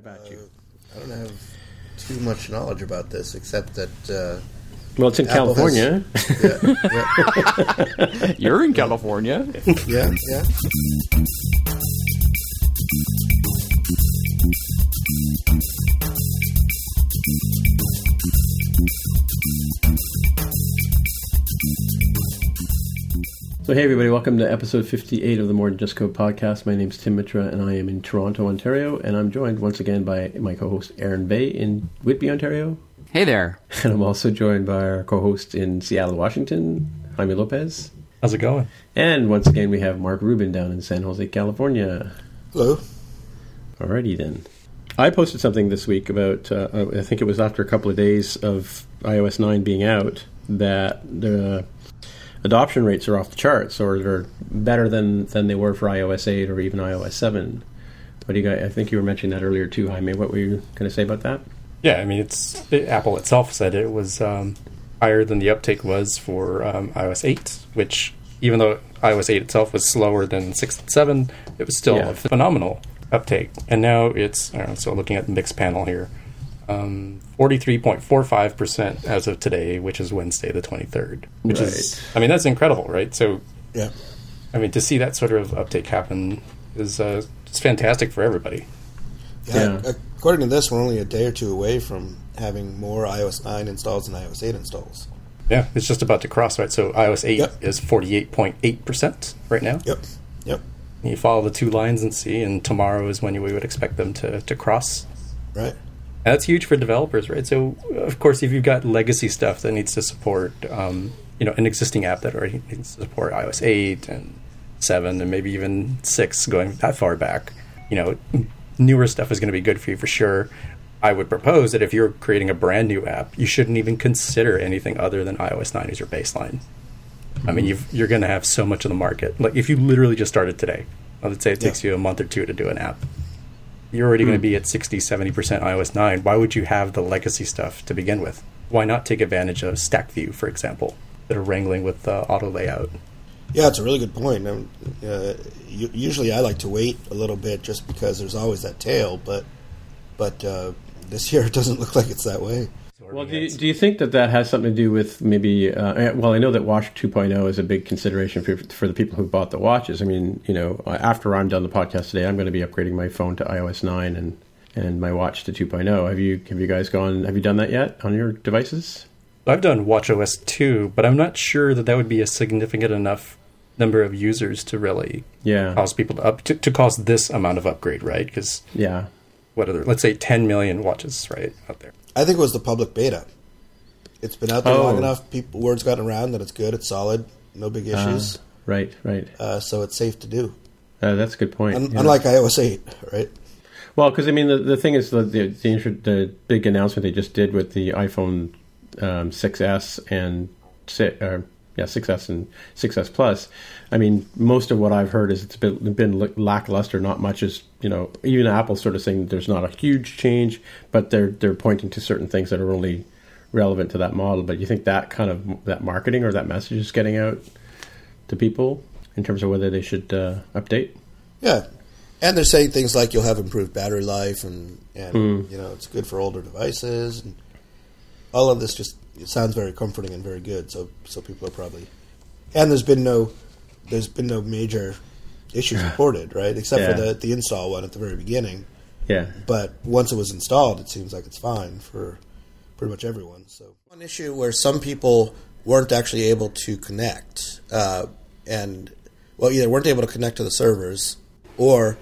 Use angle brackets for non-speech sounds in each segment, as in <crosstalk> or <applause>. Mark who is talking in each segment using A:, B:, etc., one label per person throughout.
A: about you?
B: I don't have too much knowledge about this, except that uh,
A: Well, it's in
B: Apple
A: California.
B: yeah, yeah, <laughs>
C: You're in California.
B: yeah, yeah.
A: So, hey, everybody, welcome to episode 58 of the More Than Just Code podcast. My name's Tim Mitra, and I am in Toronto, Ontario, and I'm joined once again by my co host Aaron Vey in Whitby, Ontario.
C: Hey there. <laughs>
A: And I'm also joined by our co host in Seattle, Washington, Jaime Lopez.
D: How's it going?
A: And once again, we have Mark Rubin down in San Jose, California.
B: Hello.
A: Alrighty then. I posted something this week about, uh, I think it was after a couple of days of iOS 9 being out, that the adoption rates are off the charts, or they're better than, than they were for iOS 8 or even iOS 7. What do you guys, I think you were mentioning that earlier too, Jaime. What were you going to say about that?
D: Yeah, I mean, it's it, Apple itself said it was um, higher than the uptake was for um, iOS 8, which even though iOS 8 itself was slower than 6 and 7, it was still
A: Yeah.
D: a phenomenal uptake. And now it's, I don't know, so looking at the Mixpanel here, um, 43.45% as of today, which is Wednesday the 23rd. Which is, I mean, that's incredible, right? So,
B: Yeah,
D: I mean, to see that sort of uptake happen is uh, it's fantastic for everybody.
B: yeah.
A: Yeah.
B: According to this, we're only a day or two away from having more iOS 9 installs than iOS 8 installs.
D: Yeah, it's just about to cross, right? So iOS 8
B: Yep.
D: is 48.8% right now.
B: Yep, yep,
D: You follow the two lines and see, and tomorrow is when we would expect them to, to cross.
B: right.
D: That's huge for developers, right? So, of course, if you've got legacy stuff that needs to support, um, you know, an existing app that already needs to support iOS 8 and 7 and maybe even 6 going that far back, you know, newer stuff is going to be good for you for sure. I would propose that if you're creating a brand new app, you shouldn't even consider anything other than iOS 9 as your baseline. I mean, you've, you're going to have so much of the market. Like, if you literally just started today, let's say it takes
B: Yeah.
D: you a month or two to do an app, you're already going to be at 60, 70% iOS 9. Why would you have the legacy stuff to begin with? Why not take advantage of Stack View, for example, that are wrangling with uh, auto layout?
B: Yeah, it's a really good point. Um, uh, usually, I like to wait a little bit just because there's always that tail, but but uh, this year it doesn't look like it's that way.
A: Well, do you, do you think that that has something to do with maybe? Uh, eh, well, I know that Watch 2.0 is a big consideration for for the people who bought the watches. I mean, you know, after I'm done the podcast today, I'm going to be upgrading my phone to iOS 9 and and my watch to 2.0. Have you have you guys gone? Have you done that yet on your devices?
D: I've done WatchOS 2, but I'm not sure that that would be a significant enough number of users to really
A: Yeah,
D: cause people to up to, to cause this amount of upgrade, right? Because
A: yeah,
D: what are there? Let's say 10 million watches, right, out there.
B: I think it was the public beta. It's been out there
A: Oh.
B: long enough. People, word's gotten around that it's good, it's solid, no big issues,
A: right, right.
B: uh, so it's safe to do.
A: Uh, that's a good point.
B: Un-
A: yeah.
B: Unlike iOS 8, right?
A: Well, because I mean, the, the thing is, the, the the big announcement they just did with the iPhone um, 6s and si- uh, yeah 6s and 6s Plus. I mean, most of what I've heard is it's been been lackluster. Not much is you know even Apple sort of saying there's not a huge change, but they're they're pointing to certain things that are only relevant to that model. But you think that kind of that marketing or that message is getting out to people in terms of whether they should uh, update?
B: Yeah, and they're saying things like you'll have improved battery life, and and
A: Hmm.
B: you know it's good for older devices, and all of this just it sounds very comforting and very good. So so people are probably, and there's been no there's been no major issues reported, right? Except for the the install one at the very beginning.
A: Yeah.
B: But once it was installed, it seems like it's fine for pretty much everyone. So one issue where some people weren't actually able to connect, uh, and well, either weren't able to connect to the servers, or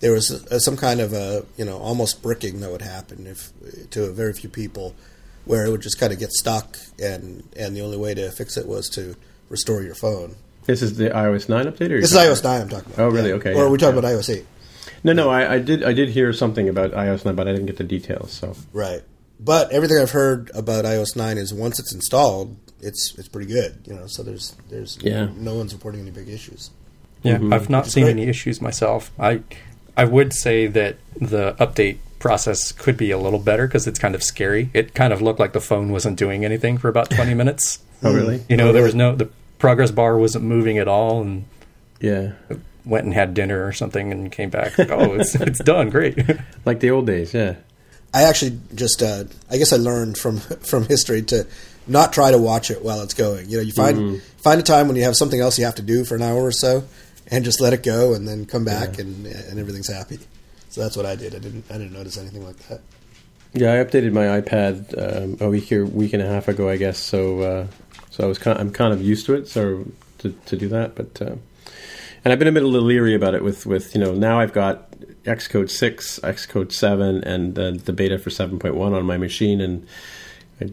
B: there was uh some kind of a you know almost bricking that would happen if to a very few people, where it would just kind of get stuck, and and the only way to fix it was to restore your phone.
A: This is the iOS 9 update, or
B: This is iOS nine I'm talking about.
A: Oh, really?
B: Yeah.
A: Okay,
B: Or
A: yeah,
B: are we talking
A: yeah.
B: about iOS eight?
A: No, no, I, I did. I did hear something about iOS 9, but I didn't get the details. So
B: Right. But everything I've heard about iOS nine is once it's installed, it's it's pretty good. You know, so there's there's
A: Yeah.
B: no one's reporting any big issues.
D: Yeah, mm-hmm. I've not seen
B: great.
D: any issues myself. I I would say that the update process could be a little better because it's kind of scary. It kind of looked like the phone wasn't doing anything for about 20 minutes.
A: oh, really?
D: You know, there was no the progress bar wasn't moving at all, and
A: Yeah.
D: went and had dinner or something and came back. Like, <laughs> oh, it's it's done, great. <laughs>
A: Like the old days, yeah.
B: I actually just, uh, I guess I learned from <laughs> from history to not try to watch it while it's going. You know, you find
A: Mm-hmm.
B: find a time when you have something else you have to do for an hour or so, and just let it go, and then come back,
A: Yeah.
B: and and everything's happy. So that's what I did. I didn't I didn't notice anything like that.
A: Yeah, I updated my iPad um, a week or week and a half ago, I guess. So, uh, so I was kind I'm kind of used to it, so to, to do that. But uh, and I've been a bit a little leery about it with with you know now I've got Xcode six, Xcode seven, and uh, the beta for seven point one on my machine, and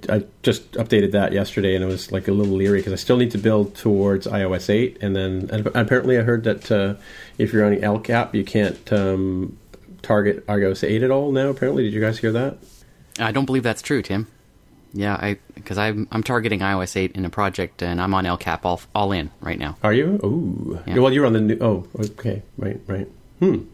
A: I, just updated that yesterday, and it was like a little leery because I still need to build towards iOS eight, and then and apparently I heard that uh, if you're on the El Cap, you can't um, target iOS eight at all now. Apparently, did you guys hear that?
C: I don't believe that's true, Tim. Yeah, I because I'm I'm targeting iOS 8 in a project and I'm on El Cap all all in right now.
A: Are you? Ooh.
C: Yeah.
A: Well, you're on the new. Oh, okay. Right, right. Hmm.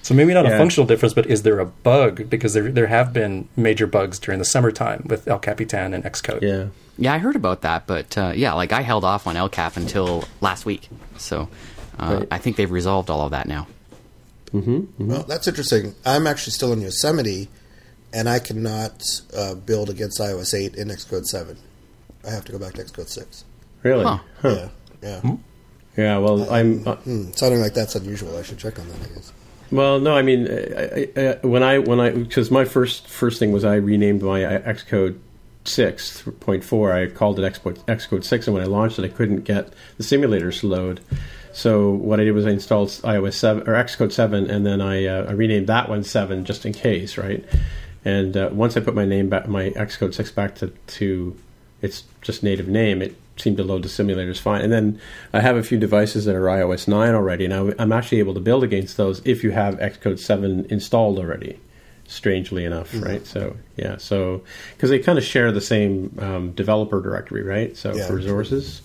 D: So maybe not
A: Yeah.
D: a functional difference, but is there a bug? Because there there have been major bugs during the summertime with El Capitan and Xcode.
A: Yeah.
C: Yeah, I heard about that, but uh, yeah, like I held off on El Cap until last week, so uh,
A: Right.
C: I think they've resolved all of that now. Mm-hmm, mm-hmm.
B: Well, that's interesting. I'm actually still in Yosemite, and I cannot uh, build against iOS 8 in Xcode 7. I have to go back to Xcode 6.
A: Really?
C: Huh.
B: Yeah, yeah. Hmm.
A: Yeah. Well, uh, I'm. Uh,
B: Hmm, sounding like that's unusual. I should check on that. I guess.
A: well, no. I mean, I, I, I, when I when I because my first first thing was I renamed my uh, Xcode six point four. I called it Xcode, Xcode six, and when I launched it, I couldn't get the simulators to load. So what I did was I installed iOS seven or Xcode seven, and then I, uh, I renamed that one seven just in case, right? And uh, once I put my name back, my Xcode six back to to its just native name, it seemed to load the simulators fine. And then I have a few devices that are iOS nine already, and I, I'm actually able to build against those if you have Xcode seven installed already. Strangely enough, right? So yeah, so because they kind of share the same um, developer directory, right? So
B: Yeah.
A: for resources,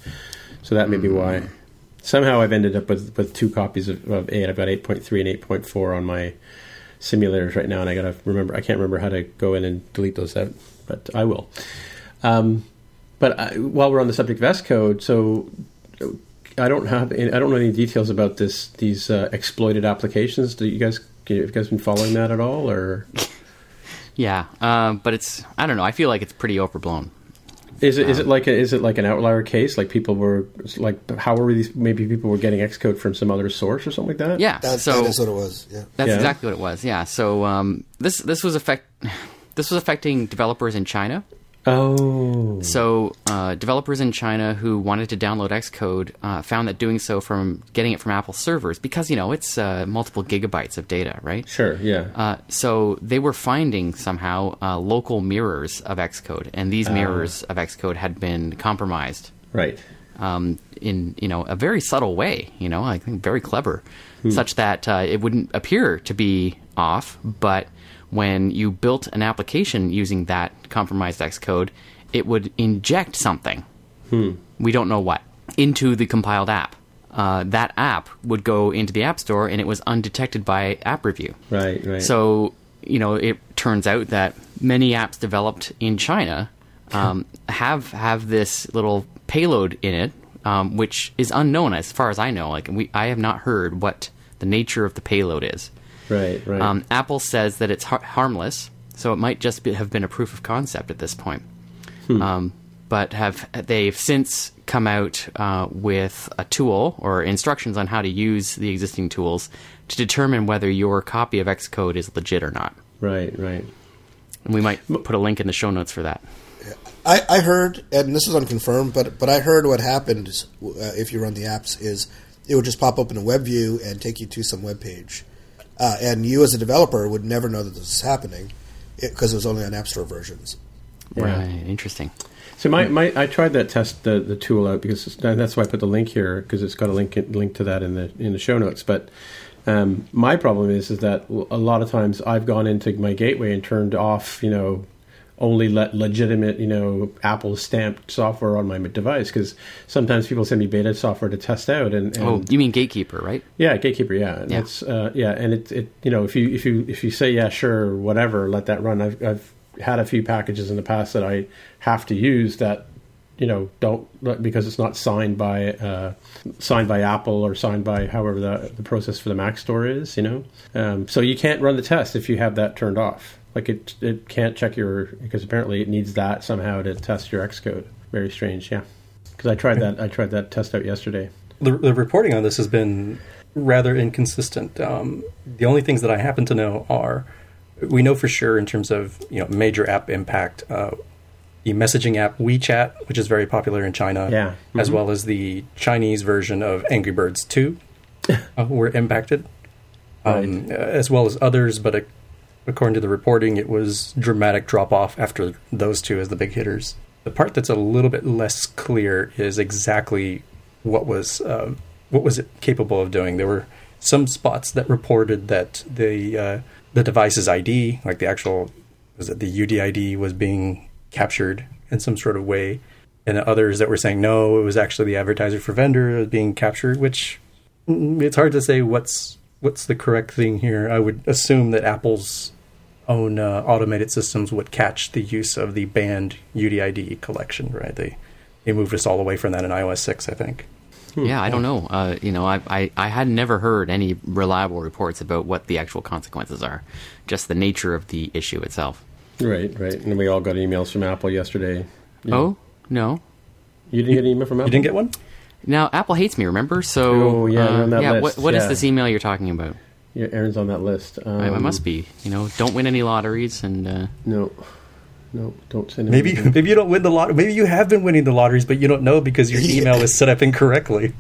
A: so that may be why. Somehow I've ended up with, with two copies of, of eight. I've got eight point three and eight point four on my simulators right now, and I gotta remember. I can't remember how to go in and delete those out, but I will. Um, but I, while we're on the subject of Xcode, so I don't have I don't know any details about this these uh, exploited applications. Do you guys have you guys been following that at all, or <laughs>
C: Yeah, uh, but it's I don't know. I feel like it's pretty overblown.
A: Is it is it like a, is it like an outlier case? Like people were like how were these? Maybe people were getting Xcode from some other source or something like that.
C: Yeah,
B: That,
C: so
B: that is what it was. Yeah.
C: That's
A: Yeah.
C: exactly what it was. Yeah. So um, this this was affect this was affecting developers in China.
A: Oh.
C: So uh, developers in China who wanted to download Xcode uh, found that doing so from getting it from Apple servers because you know it's uh, multiple gigabytes of data, right?
A: Sure. Yeah.
C: Uh, so they were finding somehow uh, local mirrors of Xcode, and these mirrors of Xcode had been compromised
A: right.
C: um, in you know a very subtle way. You know, I think very clever, such that uh, it wouldn't appear to be off, but when you built an application using that compromised Xcode, it would inject something. We don't know what into the compiled app. Uh, that app would go into the App Store, and it was undetected by App Review.
A: Right. Right.
C: So, you know, it turns out that many apps developed in China um, <laughs> have have this little payload in it, um, which is unknown as far as I know. Like, we I have not heard what the nature of the payload is.
A: Right. Right.
C: Um, Apple says that it's har- harmless, so it might just be, have been a proof of concept at this point. Um, but have they've since come out uh, with a tool or instructions on how to use the existing tools to determine whether your copy of Xcode is legit or not.
A: right. Right.
C: And we might put a link in the show notes for that.
B: I, I heard, and this is unconfirmed, but but I heard what happened is, uh, if you run the apps is it would just pop open a web view and take you to some web page, uh, and you as a developer would never know that this is happening because it, was only on App Store versions.
A: Yeah.
C: Right. Interesting.
A: So my, my I tried that test the, the tool out because it's- that's why I put the link here because it's got a link link to that in the in the show notes. But um, my problem is is that a lot of times I've gone into my gateway and turned off you know only let legitimate you know Apple stamped software on my device because sometimes people send me beta software to test out and, and
C: Oh, you mean Gatekeeper, right?
A: yeah, gatekeeper. Yeah, and
C: Yeah.
A: it's uh, yeah, and it, it you know if you if you if you say yeah sure whatever let that run. I've I've had a few packages in the past that I have to use that you know, don't because it's not signed by uh, signed by Apple or signed by however the the process for the Mac Store is. You know, um, so you can't run the test if you have that turned off. Like it it can't check your because apparently it needs that somehow to test your Xcode. Very strange, yeah. Because I tried that I tried that test out yesterday.
D: The, the reporting on this has been rather inconsistent. Um, the only things that I happen to know are we know for sure in terms of you know major app impact. Uh, the messaging app WeChat, which is very popular in China,
A: Yeah.
D: as well as the Chinese version of Angry Birds 2 <laughs> uh, were impacted, um, as well as others. But uh, according to the reporting, it was dramatic drop off after those two as the big hitters. The part that's a little bit less clear is exactly what was um, what was it capable of doing. There were some spots that reported that the uh, the device's ID, like the actual was it the UDID, was being captured in some sort of way, and others that were saying no, it was actually the advertiser for vendor was being captured. Which mm, it's hard to say what's what's the correct thing here. I would assume that Apple's own uh, automated systems would catch the use of the banned UDID collection. Right? They they moved us all away from that in iOS six, I think.
C: Yeah, I don't know. Uh, you know, I, I I had never heard any reliable reports about what the actual consequences are, just the nature of the issue itself.
A: Right, right. And we all got emails from Apple yesterday. You,
C: Oh no.
A: you didn't get an email from Apple?
D: You didn't get one?
C: Now Apple hates me. Remember? So
A: Oh, yeah,
C: uh,
A: on that
C: yeah.
A: list,
C: What what is
A: yeah.
C: this email you're talking about?
A: Yeah, Aaron's on that list. Um,
C: I, I must be. You know, don't win any lotteries and. Uh,
A: No, no, don't send him
D: Maybe
A: anything.
D: maybe you don't win the lot. Maybe you have been winning the lotteries, but you don't know because your <laughs> email is set up incorrectly.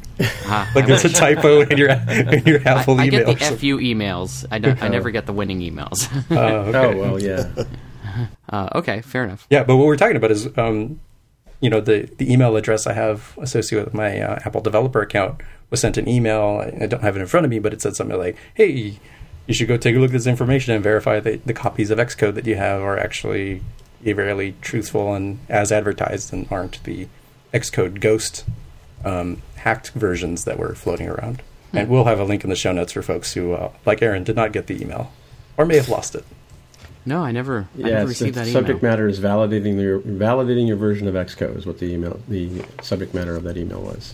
C: ah,
D: Like
C: I
D: there's a typo in your in your
C: I,
D: Apple
C: I
D: email.
C: get the fu emails. I don't. I never get the winning emails.
D: Oh, okay.
A: Oh well, yeah. <laughs>
C: uh, okay, fair enough.
D: Yeah, but what we're talking about is, um, you know, the, the email address I have associated with my uh, Apple developer account was sent an email. I, I don't have it in front of me, but it said something like, "Hey, you should go take a look at this information and verify that the copies of Xcode that you have are actually really truthful and as advertised, and aren't the XcodeGhost um, hacked versions that were floating around." And we'll have a link in the show notes for folks who, uh, like Aaron, did not get the email or may have lost it.
C: No, I never. I
A: Yeah,
C: never
A: it's,
C: received
A: the
C: that
A: subject matter is validating your validating your version of Xcode is what the email the subject matter of that email was.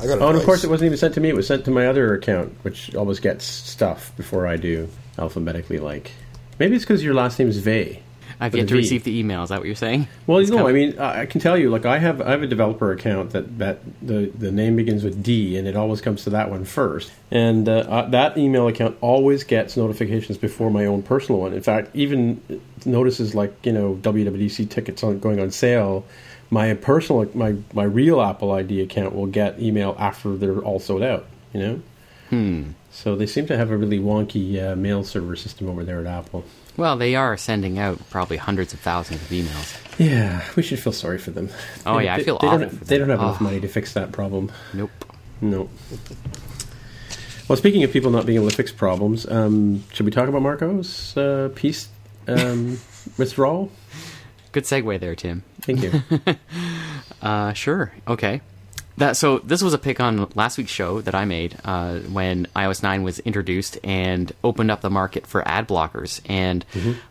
B: I got it.
A: Oh, and of course, it wasn't even sent to me. It was sent to my other account, which always gets stuff before I do alphabetically. Like maybe it's because your last name is Vey.
C: I've yet to
A: V.
C: receive the email. Is that what you're saying?
A: Well,
C: It's
A: you know, I mean, I I can tell you, like I have, I have a developer account that that the the name begins with D, and it always comes to that one first. And uh, uh, that email account always gets notifications before my own personal one. In fact, even notices like you know WWDC tickets on going on sale. My personal, my my real Apple ID account will get email after they're all sold out. You know.
C: Hmm.
A: So they seem to have a really wonky uh, mail server system over there at Apple.
C: Well, they are sending out probably hundreds of thousands of emails.
A: Yeah, we should feel sorry for them.
C: Oh,
A: They-
C: yeah, I feel
A: they
C: awful
A: Don't,
C: for
A: they don't have enough
C: Oh.
A: money to fix that problem.
C: Nope.
A: No. Well, speaking of people not being able to fix problems, um, should we talk about Marco's uh, Peace um, <laughs> withdrawal?
C: Good segue there, Tim.
A: Thank you. <laughs>
C: Uh, sure. Okay. That so this was a pick on last week's show that I made uh, when iOS 9 was introduced and opened up the market for ad blockers. And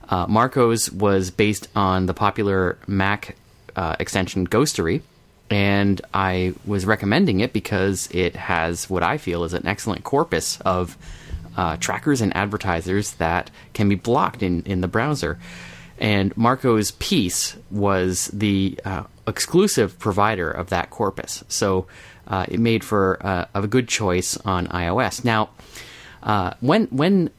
C: uh, Marco's was based on the popular Mac uh, extension Ghostery, and I was recommending it because it has what I feel is an excellent corpus of uh, trackers and advertisers that can be blocked in, in the browser. And Marco's Peace was the uh, exclusive provider of that corpus. So uh, it made for uh, a good choice on iOS. Now, uh, when when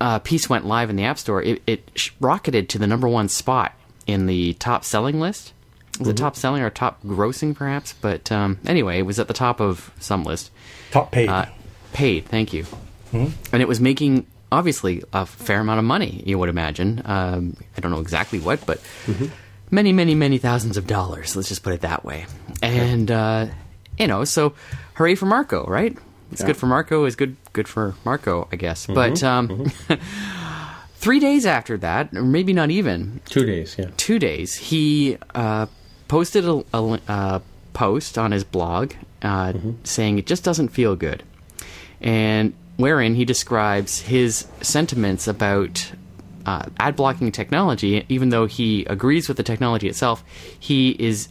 C: uh, Peace went live in the App Store, it, it rocketed to the number one spot in the top selling list. Was it top selling or top grossing, perhaps? But um, anyway, it was at the top of some list.
D: Top paid.
C: Uh, paid, thank you. And it was making obviously a fair amount of money. You would imagine. Um, I don't know exactly what, but many, many, many thousands of dollars. Let's just put it that way. And uh, you know, so hooray for Marco, right? It's
A: Yeah.
C: good for Marco. Is good good for Marco, I guess. But um, <laughs> three days after that, or maybe not even,
A: Two days, yeah.
C: two days, he uh, posted a, a uh, post on his blog uh, saying it just doesn't feel good, and wherein he describes his sentiments about uh, ad blocking technology. Even though he agrees with the technology itself, he is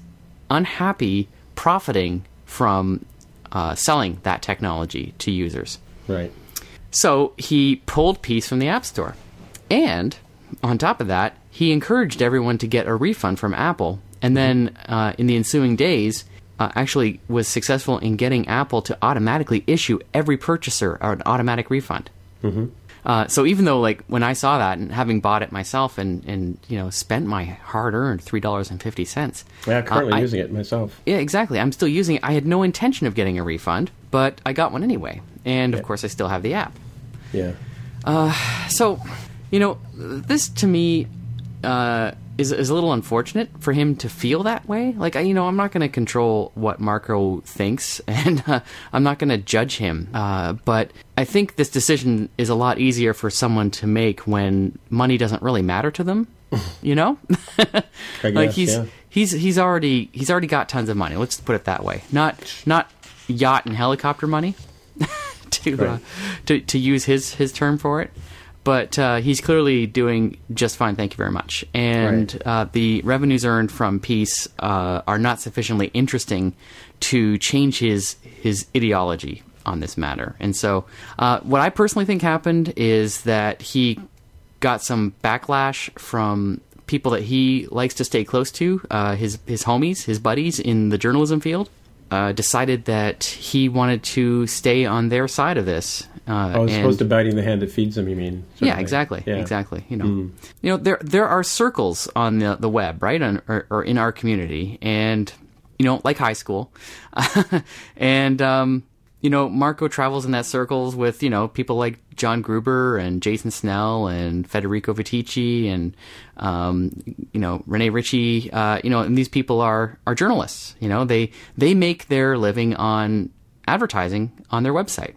C: unhappy profiting from uh, selling that technology to users.
A: Right.
C: So he pulled Peace from the App Store. And on top of that, he encouraged everyone to get a refund from Apple. And then uh, in the ensuing days, uh, actually was successful in getting Apple to automatically issue every purchaser an automatic refund. Mm-hmm. Uh, so even though, like, when I saw that and having bought it myself and, and you know spent my hard earned three dollars and fifty cents,
A: Yeah, currently
C: Uh, I-
A: using it myself.
C: yeah, exactly. I'm still using it. I had no intention of getting a refund, but I got one anyway. And of course, I still have the app.
A: Yeah.
C: Uh, So, you know, this to me uh, is is a little unfortunate for him to feel that way. Like, I, you know, I'm not going to control what Marco thinks, <laughs> and uh, I'm not going to judge him. Uh, but I think this decision is a lot easier for someone to make when money doesn't really matter to them. <laughs> You know,
A: I <laughs>
C: like he's
A: yeah.
C: he's he's already he's already got tons of money. Let's put it that way. Not not yacht and helicopter money to uh, to to use his his term for it. But uh, he's clearly doing just fine. Thank you very much. And
A: Right.
C: uh, the revenues earned from Peace uh, are not sufficiently interesting to change his his ideology on this matter. And so, uh, what I personally think happened is that he got some backlash from people that he likes to stay close to, uh, his his homies, his buddies in the journalism field. Uh, decided that he wanted to stay on their side of this. Uh,
A: Oh, as
C: and-
A: opposed to biting the hand that feeds them, you mean?
C: yeah, exactly,
A: Yeah.
C: exactly. You know, you know, there there are circles on the the web, right, on, or, or in our community, and you know, like high school, <laughs> and um, you know, Marco travels in that circles with you know people like John Gruber and Jason Snell and Federico Viticci and um, you know Rene Ritchie. Uh, you know, and these people are are journalists. You know, they they make their living on advertising on their website,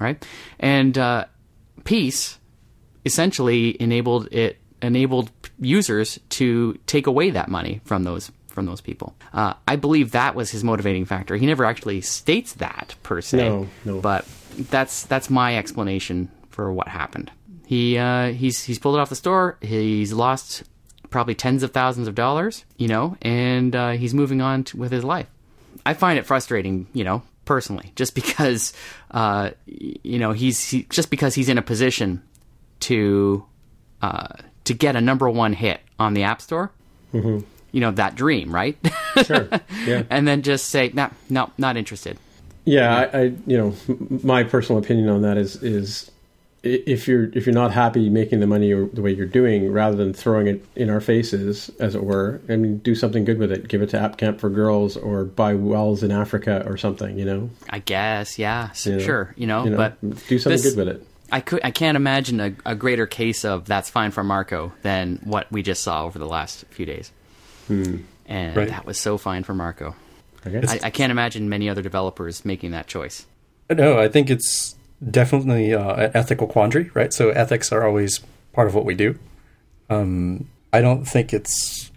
C: right? And uh, Peace essentially enabled it enabled users to take away that money from those from those people. Uh, I believe that was his motivating factor. He never actually states that per se,
A: No, no.
C: but that's that's my explanation for what happened. He uh, he's he's pulled it off the store. He's lost probably tens of thousands of dollars, you know, and uh, he's moving on to, with his life. I find it frustrating, you know, personally, just because, uh, you know, he's he, just because he's in a position to uh, to get a number one hit on the App Store. Mm-hmm. You know that dream, right?
A: Sure. Yeah. <laughs>
C: and then just say, no, no, not interested.
A: Yeah, I, I you know, my personal opinion on that is is if you're if you're not happy making the money or the way you're doing, rather than throwing it in our faces, as it were, I mean, do something good with it. Give it to App Camp for Girls or buy wells in Africa or something. You know,
C: I guess, yeah,
A: You know?
C: sure, you know,
A: You know,
C: but
A: do something
C: this-
A: good with it.
C: I could, I can't imagine a, a greater case of that's fine for Marco than what we just saw over the last few days. And
D: Right.
C: that was so fine for Marco.
A: I.
C: I, I can't imagine many other developers making that choice.
D: No, I think it's definitely uh, an ethical quandary, right? So ethics are always part of what we do. Um, I don't think it's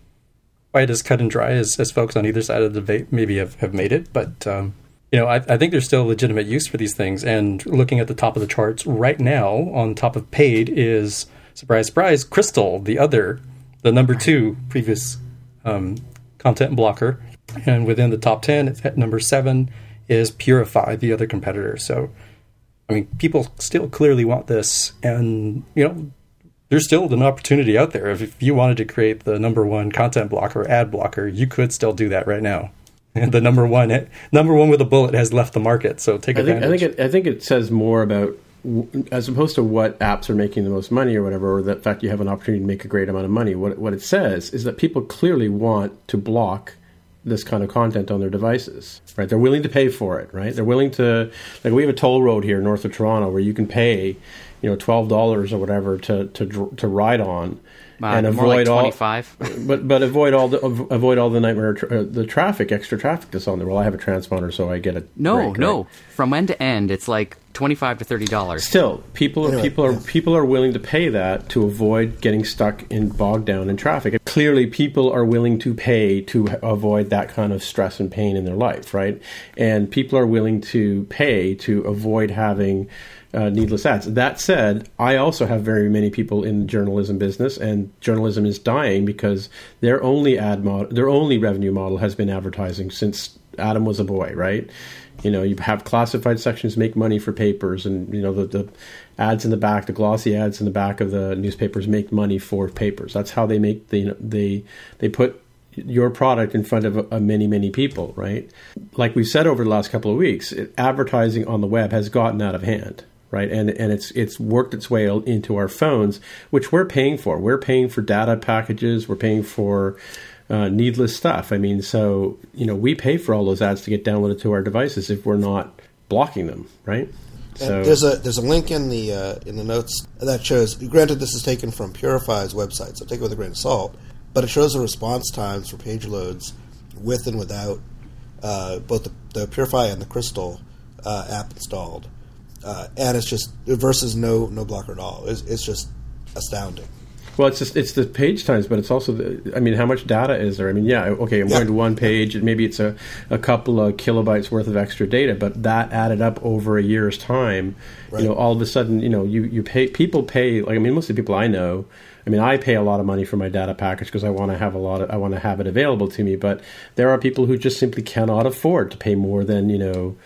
D: quite as cut and dry as, as folks on either side of the debate maybe have, have made it, but um, you know, I, I think there's still legitimate use for these things. And looking at the top of the charts right now, on top of paid is surprise, surprise, Crystal, the other, the number two previous um, content blocker, and within the top ten, it's at number seven is Purify, the other competitor. So, I mean, people still clearly want this, and you know, there's still an opportunity out there. If, if you wanted to create the number one content blocker, ad blocker, you could still do that right now. And <laughs> the number one, number one with a bullet has left the market. So take
A: I think I
D: advantage.
A: think it I think it says more about as opposed to what apps are making the most money or whatever, or the fact you have an opportunity to make a great amount of money. What what it says is that people clearly want to block this kind of content on their devices. Right? They're willing to pay for it. Right? They're willing to like we have a toll road here north of Toronto where you can pay you know twelve dollars or whatever to to to ride on.
C: Uh, more like
A: all <laughs> but but avoid all the avoid all the nightmare tra- uh, the traffic extra traffic that's on there. Well, I have a transponder, so I get a
C: No,
A: break, right?
C: no. From end to end, it's like twenty-five to thirty dollars.
A: Still, people are
B: Anyway,
A: people are
B: yeah.
A: people are willing to pay that to avoid getting stuck in bogged down in traffic. Clearly, people are willing to pay to avoid that kind of stress and pain in their life, right? And people are willing to pay to avoid having uh, needless ads. That said, I also have very many people in the journalism business, and journalism is dying because their only ad model, their only revenue model has been advertising since Adam was a boy, right? You know, you have classified sections make money for papers, and you know the, the ads in the back, the glossy ads in the back of the newspapers make money for papers. That's how they make the they they put your product in front of a, many many people, right? Like we've said over the last couple of weeks, it, advertising on the web has gotten out of hand right? And and it's it's worked its way into our phones, which we're paying for. We're paying for data packages. We're paying for uh, needless stuff. I mean, so you know, we pay for all those ads to get downloaded to our devices if we're not blocking them, right?
B: So there's a there's a link in the uh, in the notes that shows. Granted, this is taken from Purify's website, so take it with a grain of salt. But it shows the response times for page loads with and without uh, both the, the, Purify and the Crystal uh, app installed, uh, and it's just versus no no blocker at all. It's, it's just astounding.
A: Well, it's just it's the page times, but it's also the. I mean, how much data is there? I mean, yeah, okay, I'm yeah. going to one page, and maybe it's a, a couple of kilobytes worth of extra data, but that added up over a year's time. Right. You know, all of a sudden, you know, you you pay people pay like I mean, most of the people I know. I mean, I pay a lot of money for my data package because I want to have a lot of I want to have it available to me. But there are people who just simply cannot afford to pay more than you know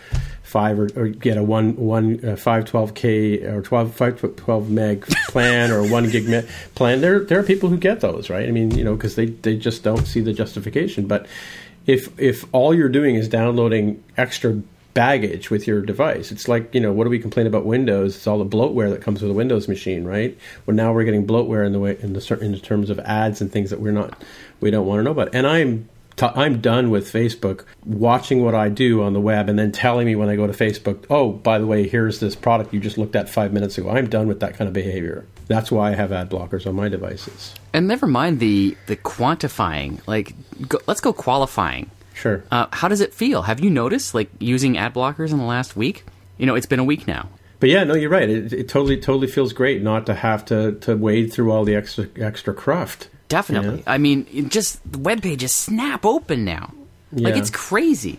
A: five or, or get a one one uh, five twelve k or 12, 5, 12 meg plan or one gig me- plan. There there are people who get those, right? I mean, you know, because they they just don't see the justification. But if if all you're doing is downloading extra baggage with your device. It's like, you know, what do we complain about Windows? It's all the bloatware that comes with a Windows machine, right? Well, now we're getting bloatware in the way in the in terms of ads and things that we're not we don't want to know about. And I'm I'm done with Facebook watching what I do on the web and then telling me when I go to Facebook, oh, by the way, here's this product you just looked at five minutes ago. I'm done with that kind of behavior. That's why I have ad blockers on my devices.
C: And never mind the the quantifying. Like, go, let's go qualifying.
A: Sure.
C: Uh, how does it feel? Have you noticed like using ad blockers in the last week? You know, it's been a week now.
A: But yeah, no, you're right. It, it totally, totally feels great not to have to, to wade through all the extra extra cruft.
C: Definitely. Yeah. I mean, just the web pages snap open now. Yeah. Like it's crazy.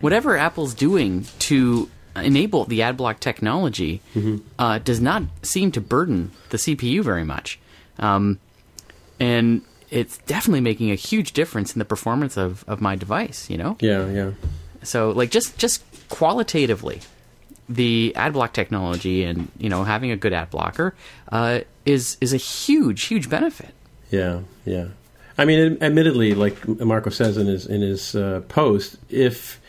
C: Whatever Apple's doing to enable the ad block technology mm-hmm. uh, does not seem to burden the CPU very much, um, and it's definitely making a huge difference in the performance of, of my device. You know.
A: Yeah, yeah.
C: So, like, just just qualitatively, the ad block technology and you know having a good ad blocker uh, is is a huge huge benefit.
A: Yeah, yeah. I mean, admittedly, like Marco says in his in his uh, post, if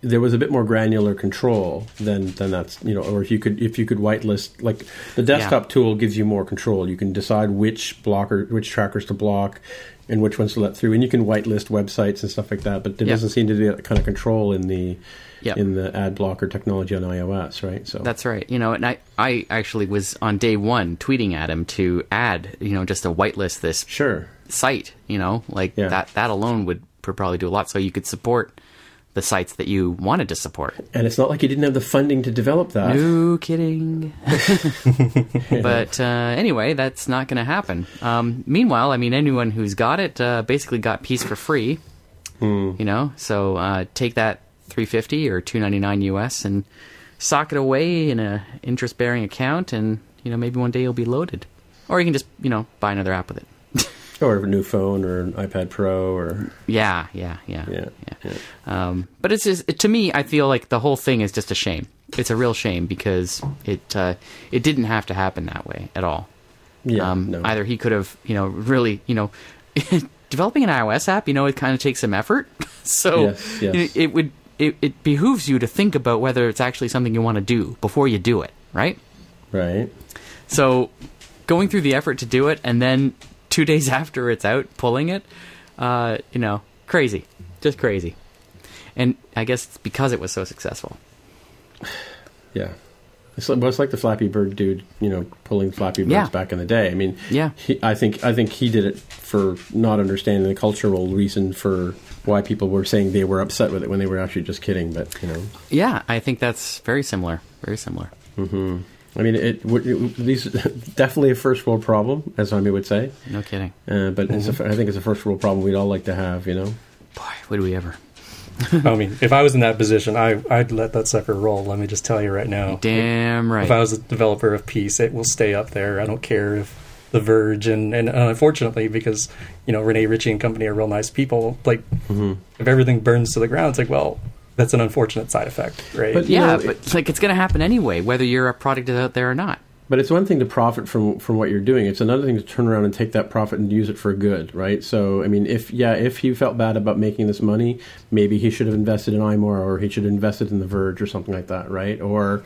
A: there was a bit more granular control, then then that's you know, or if you could if you could whitelist like the desktop yeah. tool gives you more control. You can decide which blocker, which trackers to block, and which ones to let through, and you can whitelist websites and stuff like that. But there yeah. doesn't seem to be that kind of control in the yep. in the ad blocker technology on iOS, right?
C: So that's right. You know, and I, I actually was on day one tweeting at him to add, you know, just to whitelist this
A: sure
C: site. You know, like yeah. that that alone would probably do a lot, so you could support the sites that you wanted to support.
A: And it's not like you didn't have the funding to develop that.
C: No kidding. yeah. <laughs> But uh, anyway, that's not going to happen. Um, meanwhile, I mean, anyone who's got it uh, basically got Peace for free. Mm. You know, so uh, take that 350 or 299 US and sock it away in a interest bearing account and you know maybe one day you'll be loaded or you can just you know buy another app with it <laughs>
A: or a new phone or an iPad Pro or
C: yeah yeah yeah yeah, yeah. yeah. Um, but it's just it, to me I feel like the whole thing is just a shame it's a real shame because it uh, it didn't have to happen that way at all yeah um, no. either he could have you know really you know <laughs> developing an iOS app you know it kind of takes some effort <laughs> so yes, yes. It, it would it, it behooves you to think about whether it's actually something you want to do before you do it, right?
A: Right.
C: So going through the effort to do it and then two <laughs> days after it's out, pulling it, uh, you know, crazy. Just crazy. And I guess it's because it was so successful.
A: Yeah. It's like, well, it's like the Flappy Bird dude, you know, pulling Flappy Birds yeah. back in the day. I mean,
C: yeah,
A: he, I think I think he did it for not understanding the cultural reason for why people were saying they were upset with it when they were actually just kidding. But you know,
C: yeah, I think that's very similar. Very similar.
A: Mm-hmm. I mean, it, it, these <laughs> definitely a first world problem, as I would say.
C: No kidding.
A: Uh, but mm-hmm. a, I think it's a first world problem we'd all like to have. You know.
C: Boy, would we ever? <laughs>
D: I mean, if I was in that position, I, I'd let that sucker roll. Let me just tell you right now.
C: Damn right.
D: If I was a developer of Peace, it will stay up there. I don't care if The Verge and, and unfortunately, because you know Rene Ritchie and company are real nice people. Like, mm-hmm. if everything burns to the ground, it's like, well, that's an unfortunate side effect, right?
A: But- You
C: yeah,
A: know,
C: but it's like it's going to happen anyway, whether your product is out there or not.
A: But it's one thing to profit from from what you're doing. It's another thing to turn around and take that profit and use it for good, right? So, I mean, if yeah, if he felt bad about making this money, maybe he should have invested in iMore or he should have invested in The Verge or something like that, right? Or,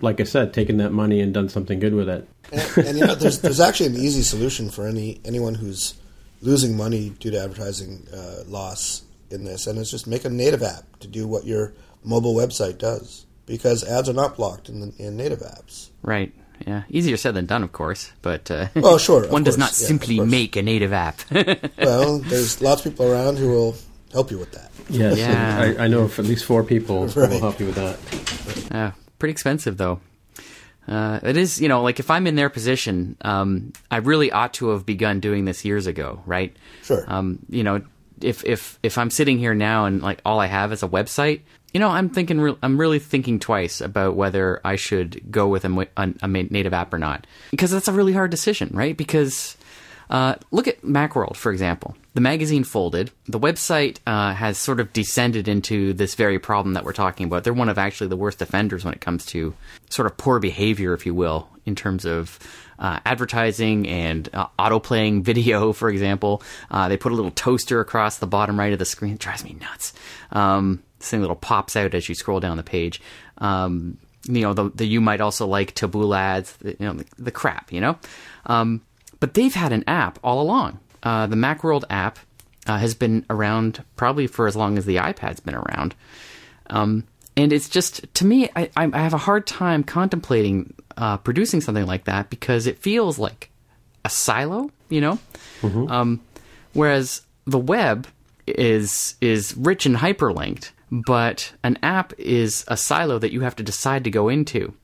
A: like I said, taken that money and done something good with it.
B: And, and you know, there's there's actually an easy solution for any anyone who's losing money due to advertising uh, loss in this, and it's just make a native app to do what your mobile website does, because ads are not blocked in, the, in native apps.
C: Right. Yeah. Easier said than done, of course. But uh,
B: Well, sure, <laughs> of
C: one does not
B: yeah,
C: simply make a native app. <laughs>
B: Well, there's lots of people around who will help you with that.
A: Yes,
C: Yeah.
A: I, I know of at least four people who will help you with that.
C: Uh, pretty expensive though. Uh, it is, you know, like if I'm in their position, um, I really ought to have begun doing this years ago, right?
B: Sure.
C: Um, you know, if if if I'm sitting here now and like all I have is a website, you know, I'm thinking, re- I'm really thinking twice about whether I should go with a, a, a native app or not, because that's a really hard decision, right? Because uh, look at Macworld, for example. The magazine folded. The website uh, has sort of descended into this very problem that we're talking about. They're one of actually the worst offenders when it comes to sort of poor behavior, if you will, in terms of uh, advertising and uh, auto-playing video, <laughs> for example. Uh, they put a little toaster across the bottom right of the screen. It drives me nuts. Um, this thing little pops out as you scroll down the page. Um, you know, the, the you might also like taboo ads, the, you know, the, the crap, you know. Um, but they've had an app all along. Uh, the Macworld app uh, has been around probably for as long as the iPad's been around. Um, and it's just, to me, I, I I have a hard time contemplating uh, producing something like that because it feels like a silo, you know? Um, whereas the web is is rich and hyperlinked, but an app is a silo that you have to decide to go into.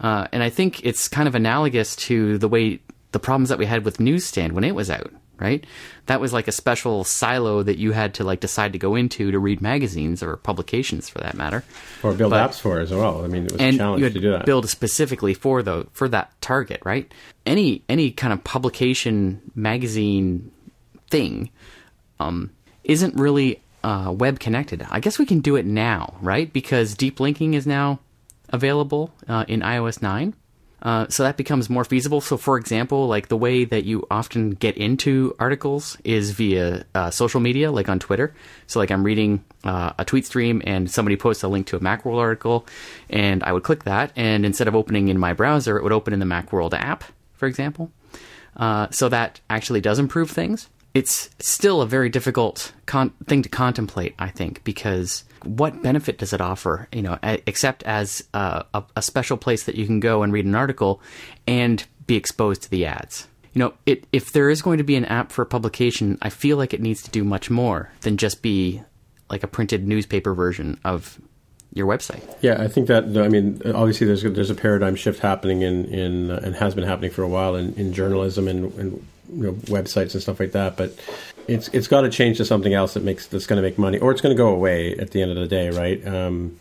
C: Uh, and I think it's kind of analogous to the way the problems that we had with Newsstand when it was out, right? That was like a special silo that you had to like decide to go into to read magazines or publications for that matter.
A: Or build
C: But-
A: apps for as well. I mean, it was a challenge
C: you had
A: to do that.
C: build specifically for the for that target, right? Any any kind of publication magazine thing um, isn't really uh, web connected. I guess we can do it now, right? Because deep linking is now available uh, in iOS 9. Uh, so that becomes more feasible. So, for example, like the way that you often get into articles is via uh, social media, like on Twitter. So, like I'm reading uh, a tweet stream and somebody posts a link to a Macworld article, and I would click that, and instead of opening in my browser, it would open in the Macworld app, for example. Uh, so that actually does improve things. It's still a very difficult con- thing to contemplate, I think, because what benefit does it offer? You know, except as uh, a, a special place that you can go and read an article and be exposed to the ads. You know, it, if there is going to be an app for a publication, I feel like it needs to do much more than just be like a printed newspaper version of your website.
A: Yeah, I think that I mean, obviously, there's there's a paradigm shift happening in in uh, and has been happening for a while in, in journalism and, and you know, websites and stuff like that. But it's it's got to change to something else that makes that's going to make money, or it's going to go away at the end of the day, right? Um,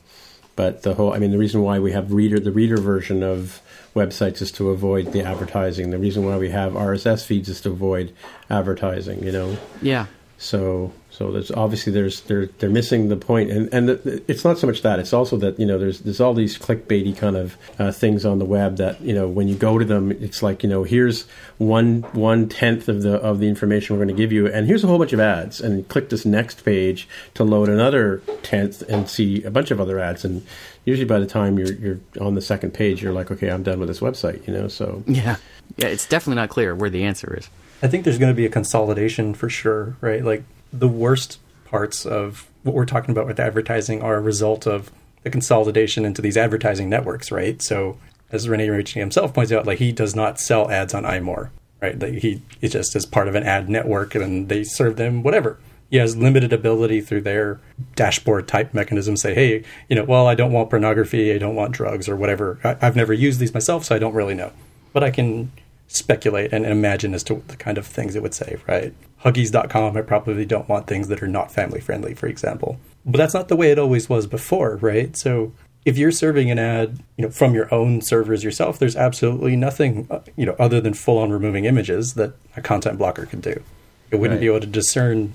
A: but the whole, I mean, the reason why we have reader the reader version of websites is to avoid the advertising. The reason why we have RSS feeds is to avoid advertising. You know,
C: Yeah.
A: so so there's obviously there's they're they're missing the point, and and the, it's not so much that it's also that you know there's there's all these clickbaity kind of uh, things on the web that you know when you go to them it's like you know here's one one tenth of the of the information we're going to give you, and here's a whole bunch of ads, and click this next page to load another tenth and see a bunch of other ads, and usually by the time you're you're on the second page you're like okay I'm done with this website, you know so
C: Yeah. Yeah, it's definitely not clear where the answer is.
D: I think there's going to be a consolidation for sure, right? Like the worst parts of what we're talking about with advertising are a result of the consolidation into these advertising networks, right? So as Rene Ritchie himself points out, like he does not sell ads on iMore, right? Like he it just is part of an ad network and they serve them whatever. He has limited ability through their dashboard type mechanism say, hey, you know, well, I don't want pornography, I don't want drugs or whatever. I, I've never used these myself, so I don't really know. But I can speculate and imagine as to the kind of things it would say, right? Huggies.com, I probably don't want things that are not family friendly, for example. But that's not the way it always was before, right? So if you're serving an ad, you know, from your own servers yourself, there's absolutely nothing, uh, you know, other than full on removing images that a content blocker could do. It wouldn't right. be able to discern,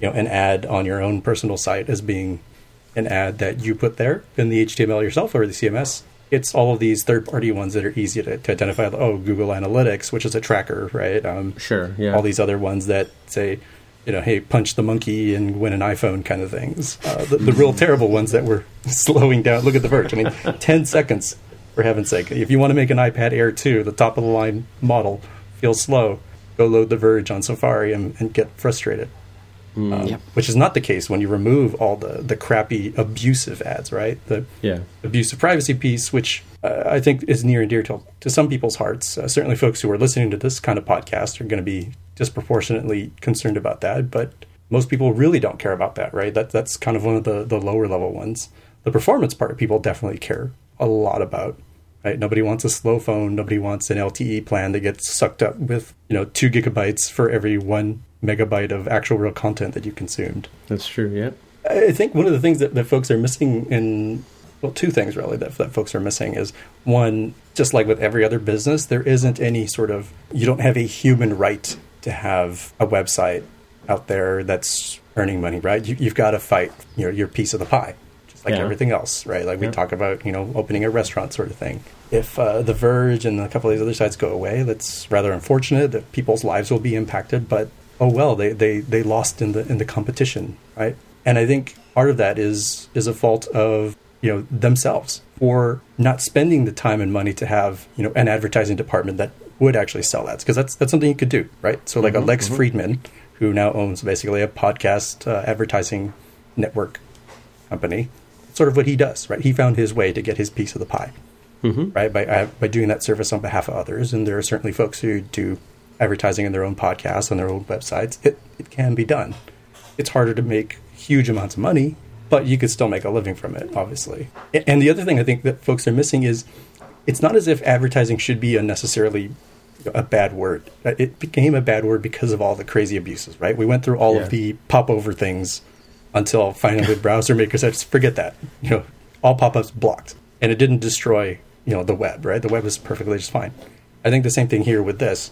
D: you know, an ad on your own personal site as being an ad that you put there in the HTML yourself or the CMS. It's all of these third party ones that are easy to, to identify. Oh, Google Analytics, which is a tracker, right?
A: Um, sure. Yeah.
D: All these other ones that say, you know, hey, punch the monkey and win an iPhone kind of things. Uh, the, the, real <laughs> terrible ones that were <laughs> slowing down. Look at the Verge. I mean, <laughs> 10 seconds, for heaven's sake. If you want to make an iPad Air 2, the top of the line model, feels slow, go load the Verge on Safari and, and get frustrated. Mm. Um, yep. Which is not the case when you remove all the, the crappy abusive ads, right? The
A: yeah.
D: abusive privacy piece, which uh, I think is near and dear to, to some people's hearts. Uh, certainly, folks who are listening to this kind of podcast are going to be disproportionately concerned about that, but most people really don't care about that, right? That that's kind of one of the the lower level ones. The performance part, people definitely care a lot about. Right? Nobody wants a slow phone. Nobody wants an LTE plan that gets sucked up with you know two gigabytes for every one megabyte of actual real content that you consumed.
A: That's true. Yeah.
D: I think one of the things that, that folks are missing in well, two things really that, that folks are missing is one, just like with every other business, there isn't any sort of you don't have a human right to have a website out there that's earning money, right? You, have got to fight, you know, your piece of the pie, just like yeah. everything else, right? Like we talk about, you know, opening a restaurant sort of thing. If uh, The Verge and a couple of these other sites go away, that's rather unfortunate. That people's lives will be impacted, but oh well, they, they, they lost in the in the competition, right? And I think part of that is is a fault of you know themselves for not spending the time and money to have you know an advertising department that would actually sell ads because that's that's something you could do, right? So like mm-hmm, a Lex mm-hmm. Friedman, who now owns basically a podcast uh, advertising network company, sort of what he does, right? He found his way to get his piece of the pie, mm-hmm. right? By uh, by doing that service on behalf of others, and there are certainly folks who do advertising in their own podcasts on their own websites. It it can be done. It's harder to make huge amounts of money, but you could still make a living from it, obviously. And the other thing I think that folks are missing is it's not as if advertising should be unnecessarily a bad word. Uh, it became a bad word because of all the crazy abuses, right? We went through all yeah. of the pop over things until finally the browser makers said, forget that. You know, all pop ups blocked. And it didn't destroy, you know, the web, right? The web is perfectly just fine. I think the same thing here with this.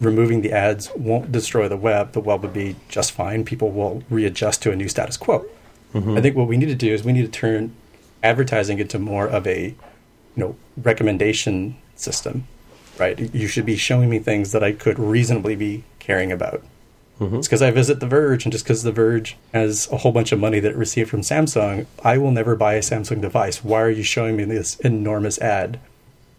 D: Removing the ads won't destroy the web. The web will be just fine. People will readjust to a new status quo. Mm-hmm. I think what we need to do is we need to turn advertising into more of a, you know, recommendation system right? You should be showing me things that I could reasonably be caring about. Mm-hmm. It's because I visit The Verge, and just because The Verge has a whole bunch of money that it received from Samsung, I will never buy a Samsung device. Why are you showing me this enormous ad?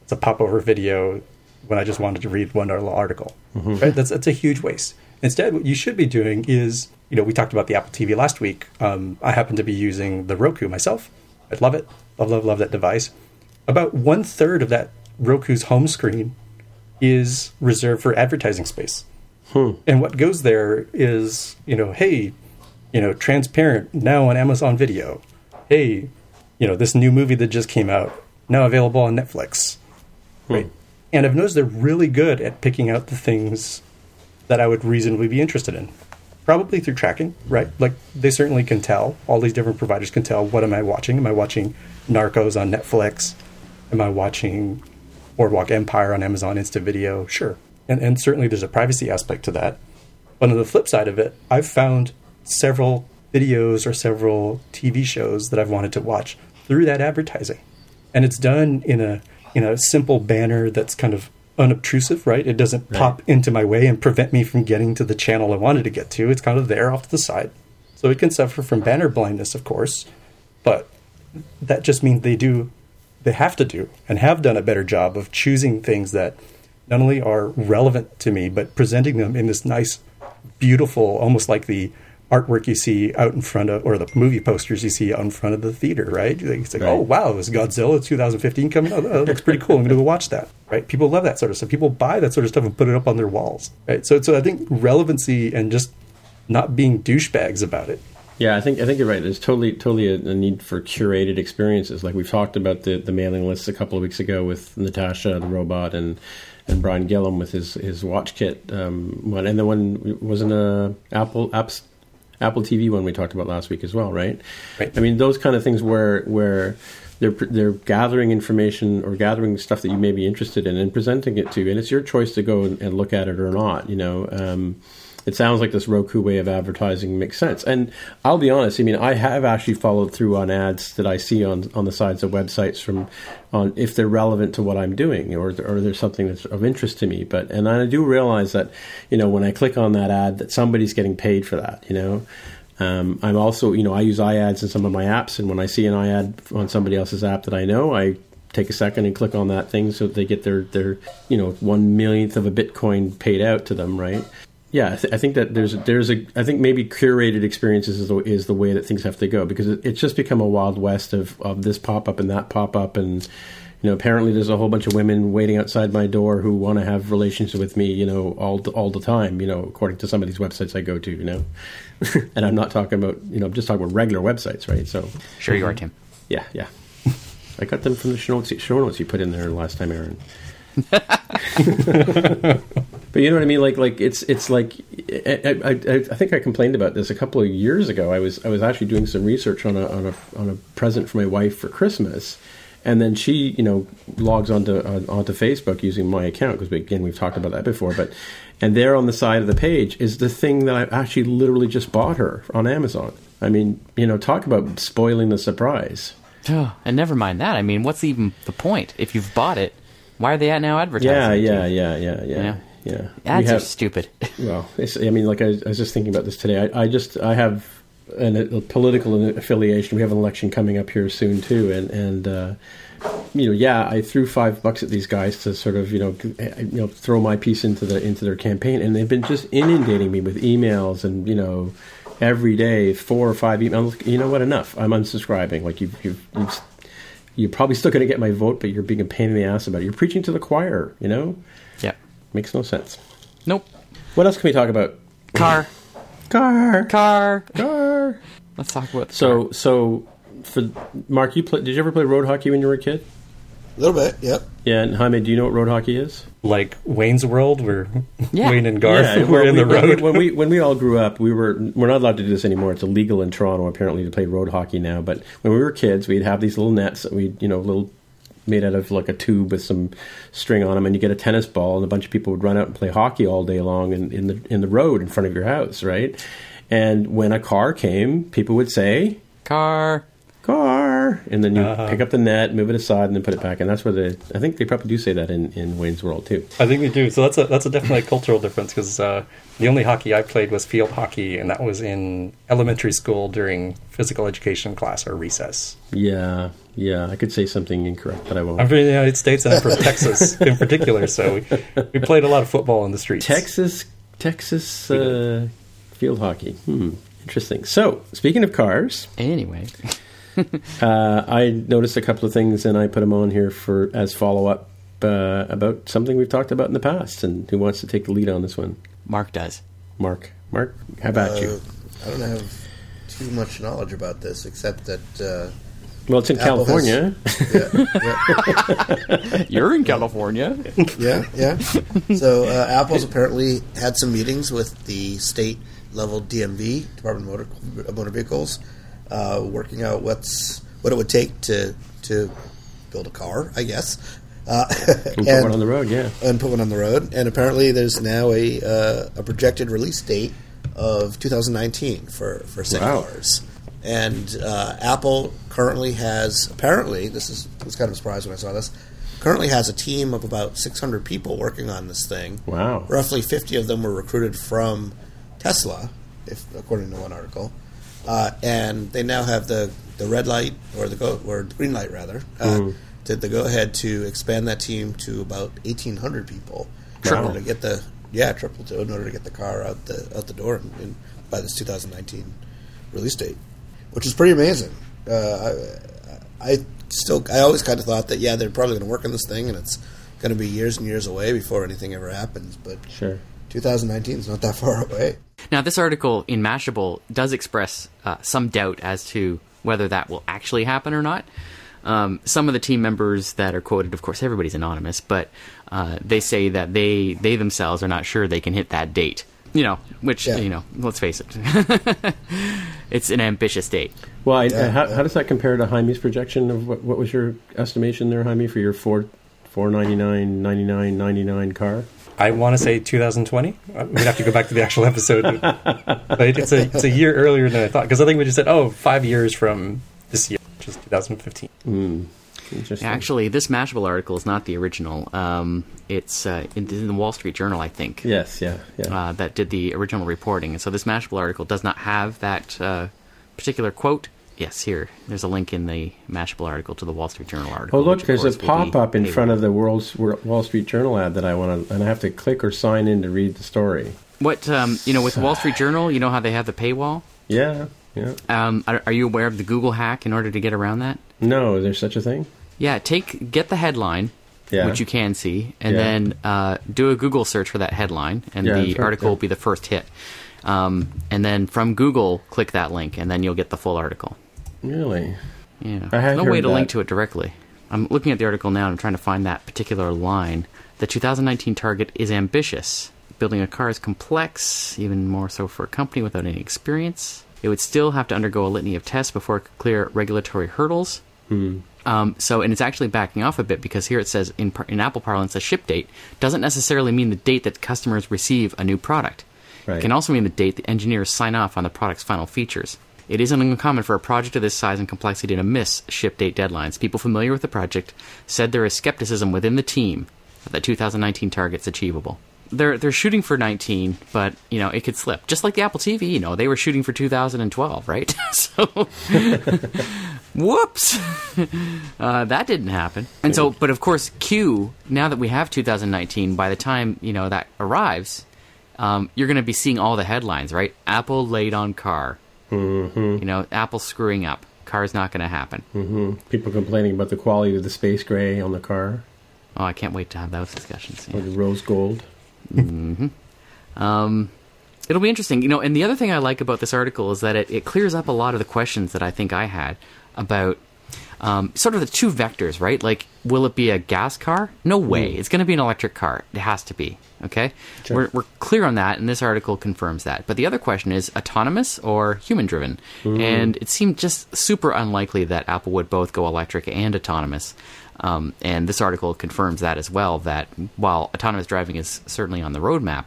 D: It's a pop over video when I just wanted to read one article. Mm-hmm. Right? That's that's a huge waste. Instead, what you should be doing is, you know, we talked about the Apple TV last week. Um, I happen to be using the Roku myself. I love it. Love, love, love that device. About one third of that Roku's home screen is reserved for advertising space. Hmm. And what goes there is, you know, hey, you know, transparent now on Amazon Video. Hey, you know, this new movie that just came out now available on Netflix. Hmm. Right. And I've noticed they're really good at picking out the things that I would reasonably be interested in. Probably through tracking, right? Like they certainly can tell. All these different providers can tell what am I watching? Am I watching Narcos on Netflix? Am I watching Boardwalk Empire on Amazon Instant Video, sure. And, and certainly there's a privacy aspect to that. But on the flip side of it, I've found several videos or several TV shows that I've wanted to watch through that advertising. And it's done in a in a simple banner that's kind of unobtrusive, right? It doesn't right. pop into my way and prevent me from getting to the channel I wanted to get to. It's kind of there off to the side. So it can suffer from banner blindness, of course, but that just means they do they have to do and have done a better job of choosing things that not only are relevant to me, but presenting them in this nice, beautiful, almost like the artwork you see out in front of, or the movie posters you see out in front of the theater, right? It's like, right. oh wow, is Godzilla 2015 coming out? that looks pretty cool. I'm going to go watch that, right? People love that sort of stuff. People buy that sort of stuff and put it up on their walls, right? So, so I think relevancy and just not being douchebags about it
A: Yeah, I think I think you're right. There's totally totally a, a, need for curated experiences. Like we've talked about the, the mailing lists a couple of weeks ago with Natasha the robot and and Brian Gillum with his his watch kit um, one, and the one wasn't a Apple apps Apple TV one we talked about last week as well, right?
D: Right.
A: I mean, those kind of things where where they're they're gathering information or gathering stuff that you may be interested in and presenting it to you, and it's your choice to go and, and look at it or not. You know. Um, it sounds like this Roku way of advertising makes sense. And I'll be honest, I mean, I have actually followed through on ads that I see on, on the sides of websites from on if they're relevant to what I'm doing or or there's something that's of interest to me. But and I do realize that you know when I click on that ad that somebody's getting paid for that. You know. Um, I'm also, you know, I use iAds in some of my apps, and when I see an iAd on somebody else's app that I know, I take a second and click on that thing so they get their, their you know one millionth of a Bitcoin paid out to them, right? Yeah, I, th- I, think that there's there's a I think maybe curated experiences is the, is the way that things have to go because it, it's just become a wild west of, of this pop up and that pop up and you know apparently there's a whole bunch of women waiting outside my door who want to have relations with me you know all all the time you know according to some of these websites I go to you know. <laughs> And I'm not talking about you know I'm just talking about regular websites right? So
C: sure you are Tim.
A: Yeah yeah. <laughs> I got them from the show notes, show notes you put in there last time Aaron <laughs> but you know what I mean? Like, like it's it's like I, I, I, think I complained about this a couple of years ago. I was I was actually doing some research on a on a on a present for my wife for Christmas, and then she you know logs onto uh, onto Facebook using my account because again we've talked about that before. But and there on the side of the page is the thing that I actually literally just bought her on Amazon. I mean, you know, talk about spoiling the surprise.
C: Oh, and never mind that. I mean, what's even the point if you've bought it? Why are they at now advertising?
A: Yeah, yeah, yeah, yeah, yeah, yeah.
C: Ads have, are stupid. <laughs>
A: well, I mean, like I, I, was just thinking about this today. I, I just I have an, a political affiliation. We have an election coming up here soon too, and and uh, you know, yeah, I threw five bucks at these guys to sort of you know you know throw my piece into the into their campaign, and they've been just inundating me with emails and you know every day four or five emails. You know what? Enough. I'm unsubscribing. Like you've you've, you've you're probably still going to get my vote, but you're being a pain in the ass about it. You're preaching to the choir, you know?
C: Yeah.
A: Makes no sense.
C: Nope.
A: What else can we talk about?
C: Car. <laughs>
A: Car.
C: Car.
A: Car.
C: Let's talk about
A: so car. so for Mark, you play, did you ever play road hockey when you were a kid?
B: A little bit, yep.
A: Yeah, and Jaime, do you know what road hockey is?
D: Like Wayne's World, where
C: yeah. <laughs>
D: Wayne and Garth
A: yeah,
D: were in
A: we,
D: the road.
A: When we <laughs> when we all grew up, we were we're not allowed to do this anymore. It's illegal in Toronto apparently to play road hockey now. But when we were kids, we'd have these little nets that we you know little made out of like a tube with some string on them, and you get a tennis ball, and a bunch of people would run out and play hockey all day long in, in the in the road in front of your house, right? And when a car came, people would say,
C: "Car."
A: Car, and then you uh-huh. pick up the net, move it aside, and then put it back. And that's where the I think they probably do say that in, in Wayne's World too.
D: I think they do. So that's a that's a definitely a cultural difference because uh, the only hockey I played was field hockey, and that was in elementary school during physical education class or recess.
A: Yeah, yeah, I could say something incorrect, but I won't.
D: I'm from the United States and I'm from Texas in particular, so we, we played a lot of football in the streets.
A: Texas, Texas uh, field hockey. Hmm, interesting. So, speaking of cars,
C: anyway. <laughs>
A: uh, I noticed a couple of things and I put them on here for as follow up uh, about something we've talked about in the past. And who wants to take the lead on this one?
C: Mark does.
A: Mark, Mark, how about you?
B: Uh, I don't have too much knowledge about this except that. Uh,
A: well, it's in Apple California.
B: Has, yeah,
C: yeah. <laughs> You're in California.
B: yeah, yeah. So uh, Apple's apparently had some meetings with the state level DMV, Department of Motor, Motor Vehicles, uh, working out what's what it would take to to build a car, I guess.
A: Uh, and put <laughs> one on the road, yeah,
B: and put one on the road. And apparently, there's now a uh, a projected release date of 2019 for for SICK wow. cars. And uh, Apple currently has apparently this is was kind of a surprise when I saw this. Currently has a team of about 600 people working on this thing.
A: Wow!
B: Roughly 50 of them were recruited from Tesla, if according to one article. Uh, and they now have the, the red light or the go or the green light rather uh, mm. to the go ahead to expand that team to about eighteen hundred people in order to get the yeah triple to in order to get the car out the out the door in, in, by this 2019 release date, which is pretty amazing. Uh, I, I still I always kind of thought that yeah they're probably going to work on this thing and it's going to be years and years away before anything ever happens, but
A: sure
B: 2019 is not that far <laughs> away.
C: Now, this article in Mashable does express uh, some doubt as to whether that will actually happen or not. Um, some of the team members that are quoted, of course, everybody's anonymous, but uh, they say that they they themselves are not sure they can hit that date. You know, which
B: Yeah.
C: you know, let's face it, <laughs> it's an ambitious date.
A: Well, I,
B: Yeah,
A: how,
B: yeah.
A: how does that compare to Jaime's projection of what, what was your estimation there, Jaime, for your four four ninety nine ninety nine ninety nine car?
D: I want to say 2020. Uh, We'd have to go back to the actual episode, but it's a it's a year earlier than I thought because I think we just said oh five years from this year, which is 2015.
A: Interesting.
C: Actually, this Mashable article is not the original. Um, it's uh, in, in the Wall Street Journal, I think.
A: yes, yeah, yeah.
C: uh, that did the original reporting. And so this Mashable article does not have that uh, particular quote. Yes, here. There's a link in the Mashable article to the Wall Street Journal article.
A: oh, look, there's a
C: course, will be
A: pop up in front of the World's, Wall Street Journal ad that I want to, and I have to click or sign in to read the story.
C: What, um, you know, with Wall Street <sighs> Journal, you know how they have the paywall?
A: Yeah, yeah.
C: Um, are, are you aware of the Google hack in order to get around that?
A: No, is there such a thing?
C: Yeah, take get the headline,
A: Yeah.
C: which you can see, and
A: Yeah.
C: then uh, do a Google search for that headline, and
A: Yeah,
C: the
A: right,
C: article will be the first hit. Um, and then from Google, click that link, and then you'll get the full article.
A: Really?
C: Yeah.
A: I had
C: no way to link to it directly. I'm looking at the article now and I'm trying to find that particular line. The 2019 target is ambitious. Building a car is complex, even more so for a company without any experience. It would still have to undergo a litany of tests before it could clear regulatory hurdles.
A: Hmm.
C: Um, so, and it's actually backing off a bit because here it says in, in Apple parlance, a ship date doesn't necessarily mean the date that customers receive a new product.
A: Right.
C: It can also mean the date the engineers sign off on the product's final features. It isn't uncommon for a project of this size and complexity to miss ship date deadlines. People familiar with the project said there is skepticism within the team that the 2019 target's achievable. They're they're shooting for 19, but you know it could slip. Just like the Apple TV, you know they were shooting for 2012, right? <laughs> so <laughs> Whoops! <laughs> uh, that didn't happen. And so, but of course, Q. Now that we have 2019, by the time you know that arrives, um, you're going to be seeing all the headlines, right? Apple late on car. Mm-hmm. You know, Apple screwing up. Car's not going to happen.
A: Hmm. People complaining about the quality of the space gray on the car
C: Oh, I can't wait to have those discussions.
A: or the rose gold.
C: Um, it'll be interesting, you know. And the other thing I like about this article is that it, it clears up a lot of the questions that I think I had about um, sort of the two vectors, right? Like, will it be a gas car? No way. It's going to be an electric car. It has to be. Okay,
A: Sure.
C: we're, we're clear on that, and this article confirms that. But the other question is autonomous or human driven, and it seemed just super unlikely that Apple would both go electric and autonomous. Um, and this article confirms that as well. That while autonomous driving is certainly on the roadmap,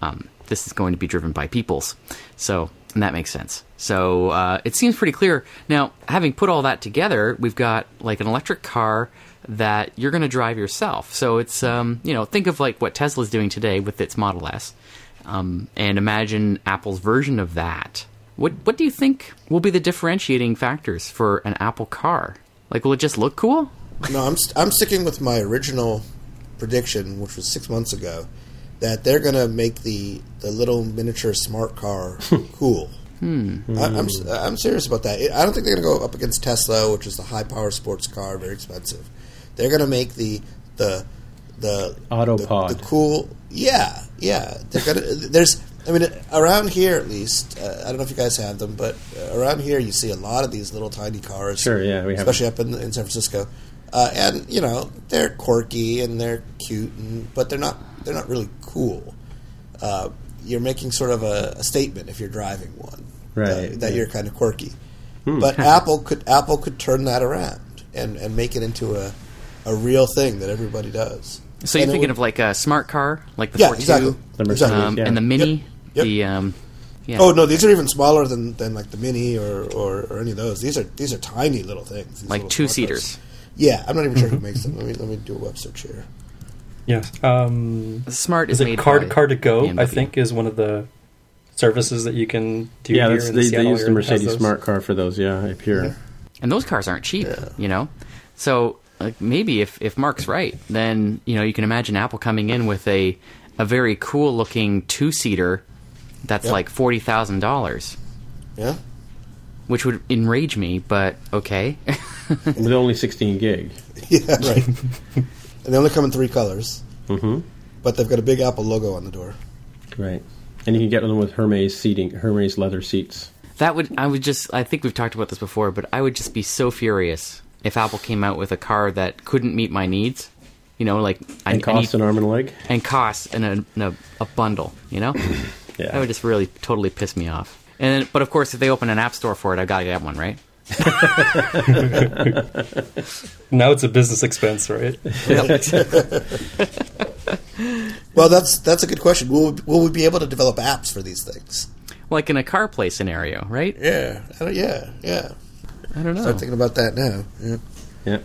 C: um, this is going to be driven by peoples. So, and that makes sense. So, uh, it seems pretty clear. Now, having put all that together, we've got like an electric car that you're going to drive yourself. So it's, um, you know, think of like what Tesla's doing today with its Model S, um, and imagine Apple's version of that. What What do you think will be the differentiating factors for an Apple car? Like, will it just look cool?
B: No, I'm st- I'm sticking with my original prediction, which was six months ago, that they're going to make the the little miniature smart car <laughs> cool. Hmm. I, I'm s- I'm serious about that. I don't think they're going to go up against Tesla, which is the high power sports car, very expensive. They're going to make the the the
A: Autopod.
B: the, the cool. Yeah, yeah. They're gonna. There's. I mean, around here at least. Uh, I don't know if you guys have them, but uh, around here you see a lot of these little tiny cars.
A: Sure, yeah, we have
B: especially up in, in San Francisco. Uh, and you know they're quirky and they're cute, and, but they're not they're not really cool. Uh, you're making sort of a, a statement if you're driving one,
A: Right,
B: That, that
A: yeah.
B: you're kind of quirky. But Apple could Apple could turn that around and, and make it into a a real thing that everybody does.
C: So you're thinking
B: would-
C: of like a smart car, like the
B: yeah,
C: 42,
B: exactly,
A: The Mercedes,
C: um,
A: yeah.
C: and the Mini,
B: Yep, yep.
C: the um, yeah.
B: Oh no, these are even smaller than, than like the Mini or, or, or any of those. These are these are tiny little things. these
C: like two seaters.
B: Yeah, I'm not even sure who <laughs> makes them. Let me let me do a web search here.
D: Yeah. Um,
C: Smart is,
D: is
C: made
D: it car
C: by
D: car to go? I think is one of the services that you can do.
A: yeah,
D: here
A: that's,
D: in
A: they, they use the Mercedes smart car for those. Yeah, up here.
C: and those cars aren't cheap, you know. So like, maybe if if Mark's right, then you know you can imagine Apple coming in with a a very cool looking two seater that's
B: Yep.
C: like forty thousand dollars,
B: Yeah,
C: which would enrage me. But okay,
A: With only 16 gig. <laughs>
B: yeah, right. <laughs> and they only come in three colors,
A: Mm-hmm.
B: but they've got a big Apple logo on the door.
A: Right. and you can get them with Hermes seating, Hermes leather seats.
C: That would I would just I think we've talked about this before, but I would just be so furious if Apple came out with a car that couldn't meet my needs. You know, like I,
A: And
C: I need,
A: cost an arm and a leg.
C: and costs in a, in a, a bundle. You know, <coughs>
A: Yeah.
C: that would just really totally piss me off. And then, but of course, if they open an app store for it, I've got to get one, right? <laughs>
D: Now it's a business expense, right? <laughs>
B: Well, that's that's a good question. Will we, will we be able to develop apps for these things?
C: Like in a CarPlay scenario, right?
B: Yeah, I don't- yeah, yeah.
C: I don't know.
B: Start thinking about that now. Yeah.
A: Yeah.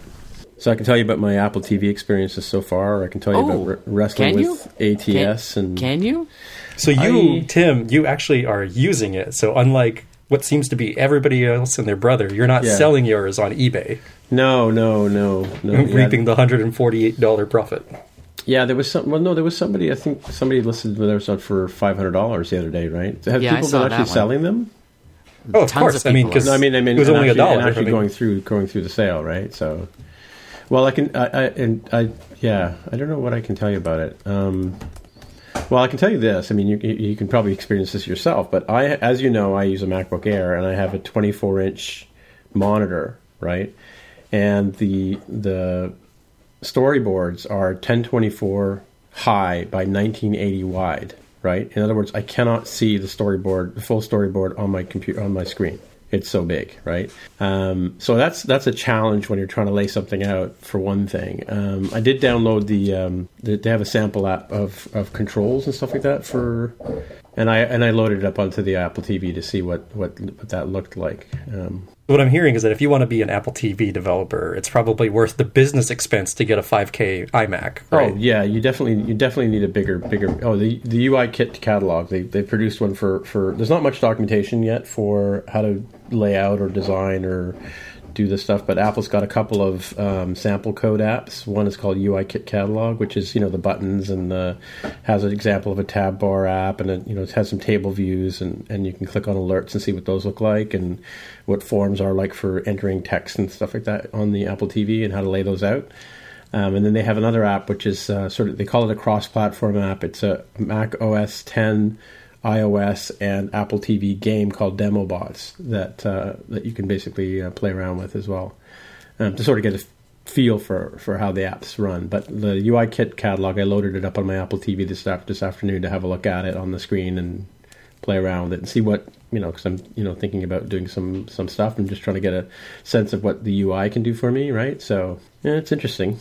A: So I can tell you about my Apple TV experiences so far. Or I can tell you
C: Oh,
A: about re- wrestling
C: you?
A: with ATS
C: Can,
A: and
C: can you?
D: So you,
A: I-
D: Tim, you actually are using it. So unlike what seems to be everybody else and their brother, you're not
A: Yeah.
D: selling yours on eBay,
A: no, no, no, no. yeah.
D: reaping the hundred and forty-eight dollar profit.
A: Yeah, there was some. Well, no, there was somebody. I think somebody listed theirs on for five hundred dollars the other day, right? Have
C: Yeah,
A: people been actually
C: one.
A: selling them?
D: Oh, of
C: Tons
D: course.
C: of
D: I mean, because
A: No, I mean, I mean,
D: it was only
A: actually,
D: a dollar.
A: and
D: I
A: actually
D: mean,
A: going through going through the sale, right? So, well, I can, I, I and I, yeah, I don't know what I can tell you about it. Um, well, I can tell you this. I mean, you, you can probably experience this yourself, but I, as you know, I use a MacBook Air and I have a 24 inch monitor, right? And the the storyboards are 1024 high by 1980 wide, right? In other words, I cannot see the storyboard, the full storyboard on my computer on my screen. It's so big, right? Um, so that's that's a challenge when you're trying to lay something out. For one thing, um, I did download the, um, the they have a sample app of, of controls and stuff like that for, and I and I loaded it up onto the Apple TV to see what what, what that looked like. Um,
D: what I'm hearing is that if you want to be an Apple TV developer, it's probably worth the business expense to get a 5K iMac. Right?
A: Oh yeah, you definitely you definitely need a bigger bigger. Oh, the the UI kit catalog they they produced one for for. There's not much documentation yet for how to lay out or design or do this stuff, but Apple's got a couple of um, sample code apps. One is called UI Kit Catalog, which is you know the buttons and the, has an example of a tab bar app, and it, you know it has some table views, and and you can click on alerts and see what those look like, and what forms are like for entering text and stuff like that on the Apple TV, and how to lay those out. Um, and then they have another app which is uh, sort of they call it a cross-platform app. It's a Mac OS 10, iOS, and Apple TV game called DemoBots that uh, that you can basically uh, play around with as well um, to sort of get a feel for, for how the apps run. But the UI Kit catalog, I loaded it up on my Apple TV this this afternoon to have a look at it on the screen and play around with it and see what you know because I'm you know thinking about doing some some stuff and just trying to get a sense of what the UI can do for me, right? So yeah, it's interesting.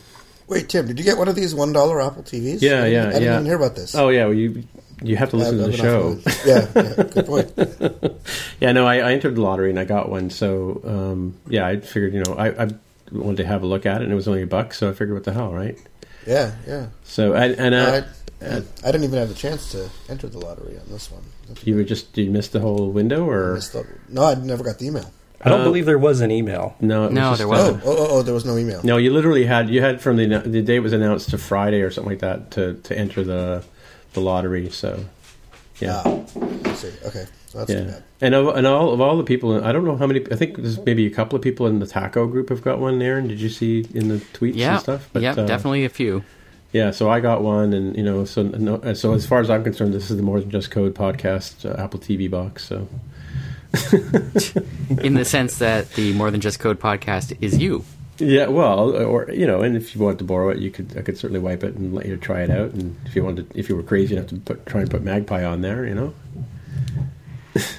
B: Wait, Tim, did you get one of these one dollar Apple TVs?
A: Yeah, yeah,
B: I didn't
A: yeah.
B: even hear about this.
A: Oh yeah, well, you you have to listen
B: I've-
A: to the show.
B: off of it. yeah, yeah, good point. <laughs>
A: Yeah, no, I, I entered the lottery and I got one. So um, yeah, I figured you know I, I wanted to have a look at it and it was only a buck, so I figured what the hell, right?
B: Yeah, yeah.
A: So and, and uh,
B: I, I didn't even have the chance to enter the lottery on this one.
A: you were just did you miss the whole window or
B: Missed the- no, I never got the email.
D: I don't
A: Uh,
D: believe there was an email.
A: no? it was
C: No,
A: just,
C: there
A: uh,
C: wasn't.
B: Oh, oh, oh, oh, there was no email.
A: No, you literally had you had from the the day it was announced to Friday or something like that to, to enter the the lottery. So yeah,
B: Ah, I see. Okay, so that's too bad.
A: And of, and all of all the people, I don't know how many. I think there's maybe a couple of people in the taco group have got one. Aaron, did you see in the tweets
C: Yeah,
A: and stuff?
C: yeah,
A: uh,
C: definitely a few.
A: Yeah, so I got one, and you know, so no, so as far as I'm concerned, this is the More Than Just Code podcast uh, Apple TV box. So <laughs>
C: In the sense that the More Than Just Code podcast is you.
A: Yeah, well, or you know, and if you wanted to borrow it, you could. I could certainly wipe it and let you try it out. And if you wanted, if you were crazy enough to put, try and put Magpie on there, you know,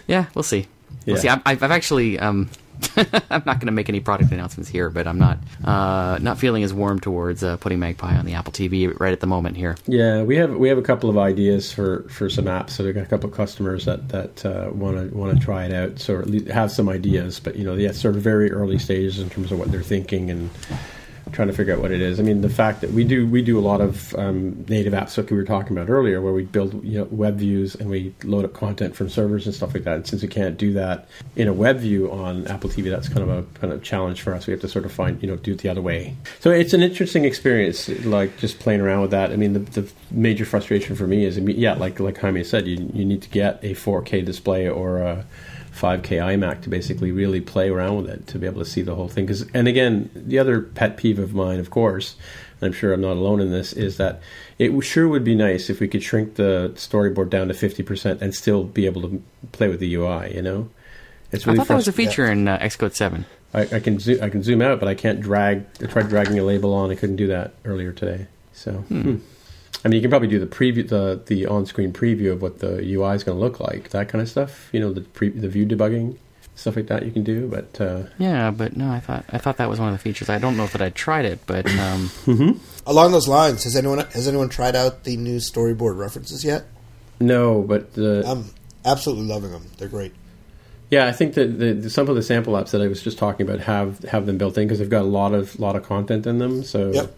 C: Yeah, we'll see. We'll
A: Yeah.
C: see. I've, I've actually. Um, <laughs> I'm not going to make any product announcements here, but I'm not uh, not feeling as warm towards uh, putting Magpie on the Apple TV right at the moment here.
A: Yeah, we have we have a couple of ideas for, for some apps. So we've got a couple of customers that that want to want to try it out. So at least have some ideas, but you know, yeah, sort of very early stages in terms of what they're thinking and trying to figure out what it is. I mean, the fact that we do we do a lot of um, native apps, like we were talking about earlier, where we build you know, web views and we load up content from servers and stuff like that. And since we can't do that in a web view on Apple TV, that's kind of a kind of challenge for us. We have to sort of find you know do it the other way. So it's an interesting experience, like just playing around with that. I mean, the, the major frustration for me is, yeah, like like Jaime said, you you need to get a 4K display or a 5K iMac to basically really play around with it to be able to see the whole thing. Because, and again, the other pet peeve of mine, of course, I'm sure I'm not alone in this, is that it sure would be nice if we could shrink the storyboard down to 50% and still be able to play with the UI. You know,
C: it's really I thought that was a feature yeah. in uh, Xcode 7.
A: I, I can zo- I can zoom out, but I can't drag. I tried dragging a label on. I couldn't do that earlier today. So, hmm. Hmm. I mean, you can probably do the preview, the the on-screen preview of what the UI is going to look like, that kind of stuff. You know, the pre- the view debugging stuff like that you can do. But uh,
C: yeah, but no, I thought I thought that was one of the features. I don't know that I tried it, but <coughs> um,
B: mm-hmm. along those lines, has anyone has anyone tried out the new storyboard references yet?
A: No, but the,
B: I'm absolutely loving them. They're great.
A: Yeah, I think that the, the, some of the sample apps that I was just talking about have have them built in because they've got a lot of lot of content in them. So
B: yep.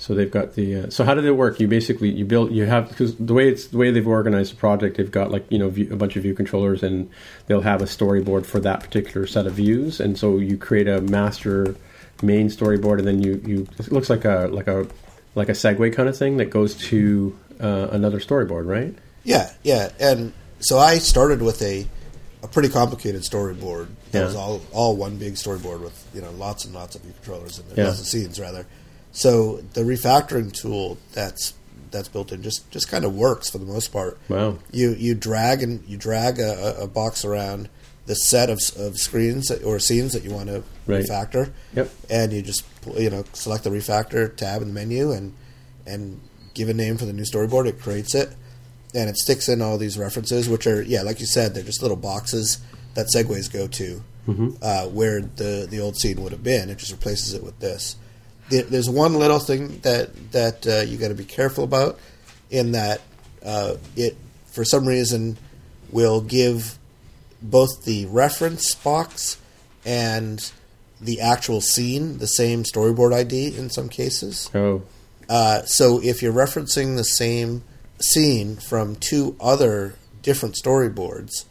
A: So they've got the. Uh, so how did it work? You basically you build you have because the way it's the way they've organized the project, they've got like you know view, a bunch of view controllers and they'll have a storyboard for that particular set of views, and so you create a master main storyboard, and then you you it looks like a like a like a segue kind of thing that goes to uh, another storyboard, right?
B: Yeah, yeah, and so I started with a a pretty complicated storyboard that yeah. was all all one big storyboard with you know lots and lots of view controllers and yeah. lots of scenes rather so the refactoring tool that's that's built in just just kind of works for the most part.
A: Wow.
B: You you drag and you drag a, a box around the set of, of screens or scenes that you want to right. refactor.
A: Yep.
B: And you just you know select the refactor tab in the menu and and give a name for the new storyboard. It creates it and it sticks in all these references, which are yeah, like you said, they're just little boxes that segues go to mm-hmm. uh, where the the old scene would have been. It just replaces it with this there's one little thing that that uh, you got to be careful about in that uh, it for some reason will give both the reference box and the actual scene the same storyboard ID in some cases.
A: Oh.
B: Uh, so if you're referencing the same scene from two other different storyboards,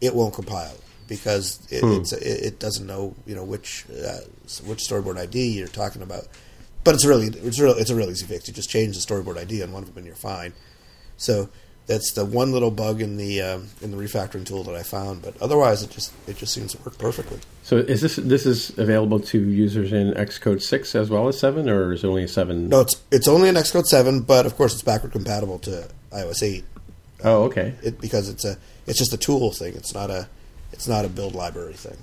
B: it won't compile because it, hmm. it, it, doesn't know you know which uh, which storyboard ID you're talking about. But it's really it's real it's a real easy fix. You just change the storyboard ID on one of them and you're fine. So that's the one little bug in the um, in the refactoring tool that I found. But otherwise, it just it just seems to work perfectly.
A: So is this this is available to users in Xcode six as well as seven, or is it only seven?
B: No, it's it's only in Xcode seven, but of course it's backward compatible to iOS eight.
A: Oh, okay.
B: It, because it's a it's just a tool thing. It's not a it's not a build library thing.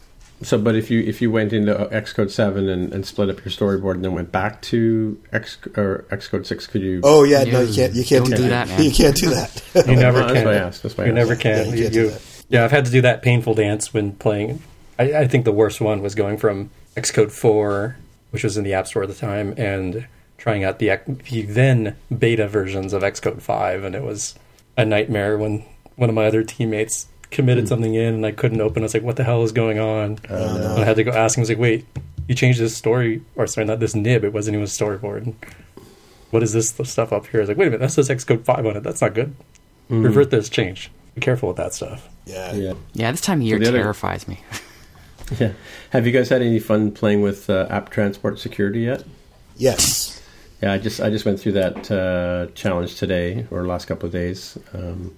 A: So, but if you if you went into Xcode seven and, and split up your storyboard and then went back to X or Xcode six, could you?
B: Oh yeah, no, you can't. You can't do, do, that. <laughs> Man. You can't do that.
D: you never can. That's why asked. You never can. Yeah, you, you, yeah, I've had to do that painful dance when playing. I, I think the worst one was going from Xcode four, which was in the App Store at the time, and trying out the the then beta versions of Xcode five, and it was a nightmare when one of my other teammates committed mm. something in and I couldn't open. I was like, what the hell is going on? Oh, no. I had to go ask him. I was like, wait, you changed this story, or sorry, not this nib. It wasn't even a storyboard. What is this stuff up here? I was like, wait a minute, that says Xcode 5 on it. That's not good. Mm. Revert this change. Be careful with that stuff.
B: Yeah. Yeah,
C: yeah this time of year terrifies other... me. <laughs>
A: yeah. Have you guys had any fun playing with uh, app transport security yet?
B: Yes.
A: Yeah, I just I just went through that uh, challenge today or last couple of days. Um,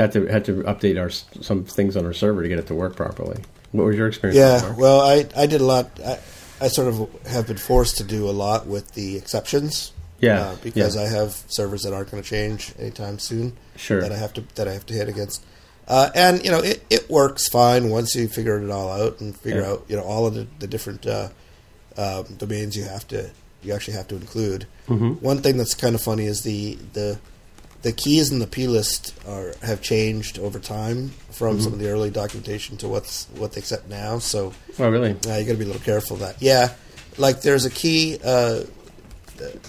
A: had to had to update our some things on our server to get it to work properly. What was your experience?
B: Yeah, well, I I did a lot. I, I sort of have been forced to do a lot with the exceptions.
A: Yeah,
B: uh, because
A: yeah.
B: I have servers that aren't going to change anytime soon.
A: Sure,
B: that I have to that I have to hit against. Uh, and you know it, it works fine once you figure it all out and figure yeah. out you know all of the, the different uh, um, domains you have to you actually have to include.
A: Mm-hmm.
B: One thing that's kind of funny is the the the keys in the plist are have changed over time from mm-hmm. some of the early documentation to what's what they accept now. So,
A: oh really?
B: Uh, you got to be a little careful of that. Yeah, like there's a key. Uh,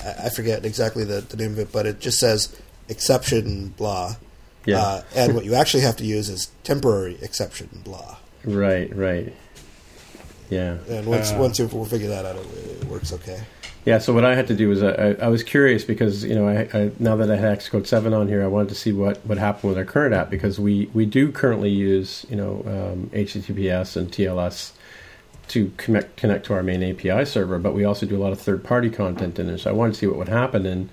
B: I forget exactly the, the name of it, but it just says exception blah.
A: Yeah. Uh,
B: and what you actually have to use is temporary exception blah.
A: Right. Right. Yeah.
B: And once uh, once you figure that out, it, it works okay.
A: Yeah, so what I had to do was I, I was curious because you know I, I, now that I had Xcode seven on here, I wanted to see what what happened with our current app because we we do currently use you know um, HTTPS and TLS to connect connect to our main API server, but we also do a lot of third party content in it. So I wanted to see what would happen, and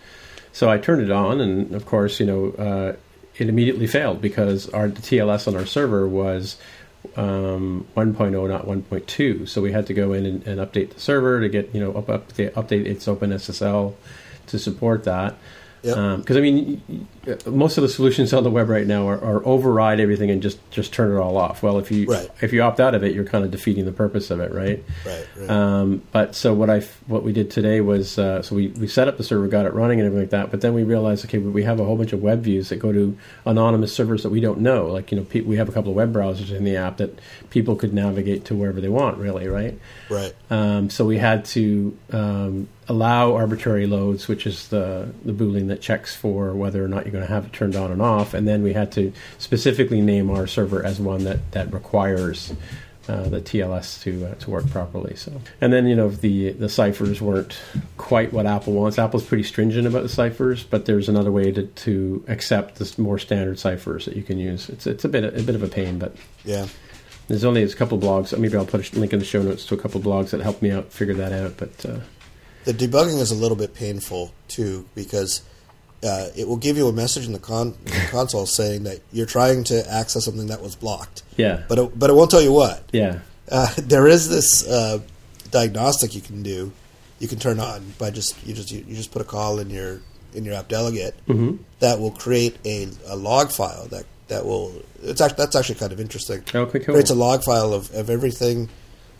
A: so I turned it on, and of course you know uh, it immediately failed because our TLS on our server was um, 1.0, not 1.2. So we had to go in and, and update the server to get you know up, up update its OpenSSL to support that.
B: Yep.
A: Because I mean, y- most of the solutions on the web right now are, are override everything and just just turn it all off. Well, if you
B: Right.
A: if you opt out of it, you're kind of defeating the purpose of it, right?
B: Right, right.
A: Um, but so what I what we did today was uh, so we, we set up the server, got it running, and everything like that. But then we realized, okay, we have a whole bunch of web views that go to anonymous servers that we don't know. Like you know, pe- we have a couple of web browsers in the app that people could navigate to wherever they want, really, right?
B: right.
A: Um, so we had to um, allow arbitrary loads, which is the the boolean that checks for whether or not you're going to have it turned on and off, and then we had to specifically name our server as one that that requires. Uh, the TLS to uh, to work properly. So, and then you know the the ciphers weren't quite what Apple wants. Apple's pretty stringent about the ciphers, but there's another way to, to accept the more standard ciphers that you can use. It's it's a bit a bit of a pain, but
B: Yeah.
A: there's only a couple of blogs. Maybe I'll put a link in the show notes to a couple of blogs that helped me out figure that out. But uh,
B: The debugging is a little bit painful too because uh, it will give you a message in the, con- the <laughs> console saying that you're trying to access something that was blocked,
A: yeah,
B: but it, but it won't tell you what.
A: yeah,
B: Uh, <laughs> there is this uh, diagnostic you can do. You can turn on by just you just you, you just put a call in your in your app delegate
A: hmm
B: that will create a, a log file that that will it's actually that's actually kind of interesting.
A: Okay, cool.
B: Creates a log file of, of everything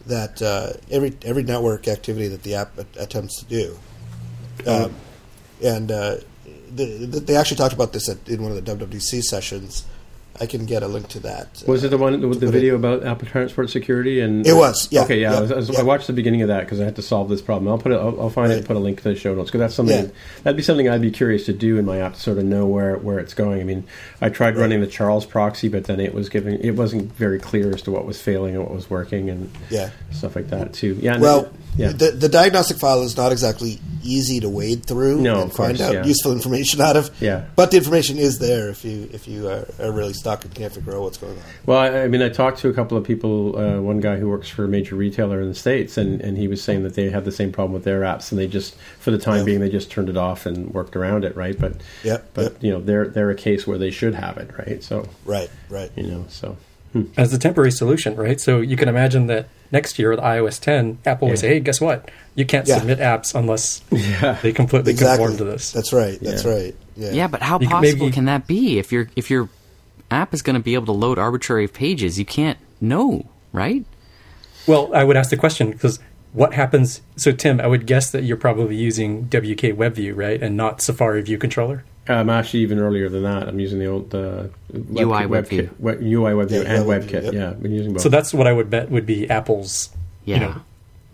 B: that uh, every every network activity that the app attempts to do, um, and uh, the, the, they actually talked about this at, in one of the WWDC sessions. I can get a link to that.
A: Was it the uh, one with the video about Apple Transport Security? And
B: It was, yeah,
A: Okay, yeah.
B: yeah,
A: I, was, I, was-
B: yeah.
A: I watched the beginning of that because I had to solve this problem. I'll put it. I'll, I'll find it and put a link to the show notes because that's something
B: Yeah.
A: that'd be something I'd be curious to do in my app to sort of know where where it's going. I mean, I tried
B: Right.
A: running the Charles proxy, but then it was giving it wasn't very clear as to what was failing and what was working and
B: Yeah.
A: stuff like that too. Yeah. and
B: Well,
A: yeah.
B: the, the diagnostic file is not exactly easy to wade through
A: No,
B: and find
A: course,
B: out
A: yeah.
B: useful information out of.
A: Yeah.
B: But the information is there if you if you are, are really stuck and can't figure out what's going on.
A: Well, I, I mean, I talked to a couple of people. Uh, one guy who works for a major retailer in the states, and, and he was saying that they had the same problem with their apps, and they just, for the time
B: Yeah.
A: being, they just turned it off and worked around it, right? But
B: Yep,
A: but
B: yep.
A: you know, they're they're a case where they should have it, right? So
B: Right, right.
A: you know, so Hmm.
D: as a temporary solution, right? So you can imagine that next year with iOS 10, Apple
A: Yeah.
D: would say, "Hey, guess what? You can't
B: Yeah.
D: submit apps unless
A: yeah,
D: they completely
B: Exactly.
D: conform to this."
B: That's right. That's
A: Yeah.
B: right. Yeah.
C: Yeah, but how
D: You could
C: possible
D: maybe-
C: can that be if your if your app is going to be able to load arbitrary pages? You can't know, right?
D: Well, I would ask the question because what happens? So, Tim, I would guess that you're probably using WK WebView, right, and not Safari View Controller.
A: I'm actually even earlier than that. I'm using the old uh,
C: UI WebView.
A: WebKit, web, UI WebView
B: Yeah,
A: and
B: UI
A: WebKit.
B: yep.
A: Yeah, I've been using both.
D: So that's what I would bet would be Apple's,
C: Yeah.
D: you know,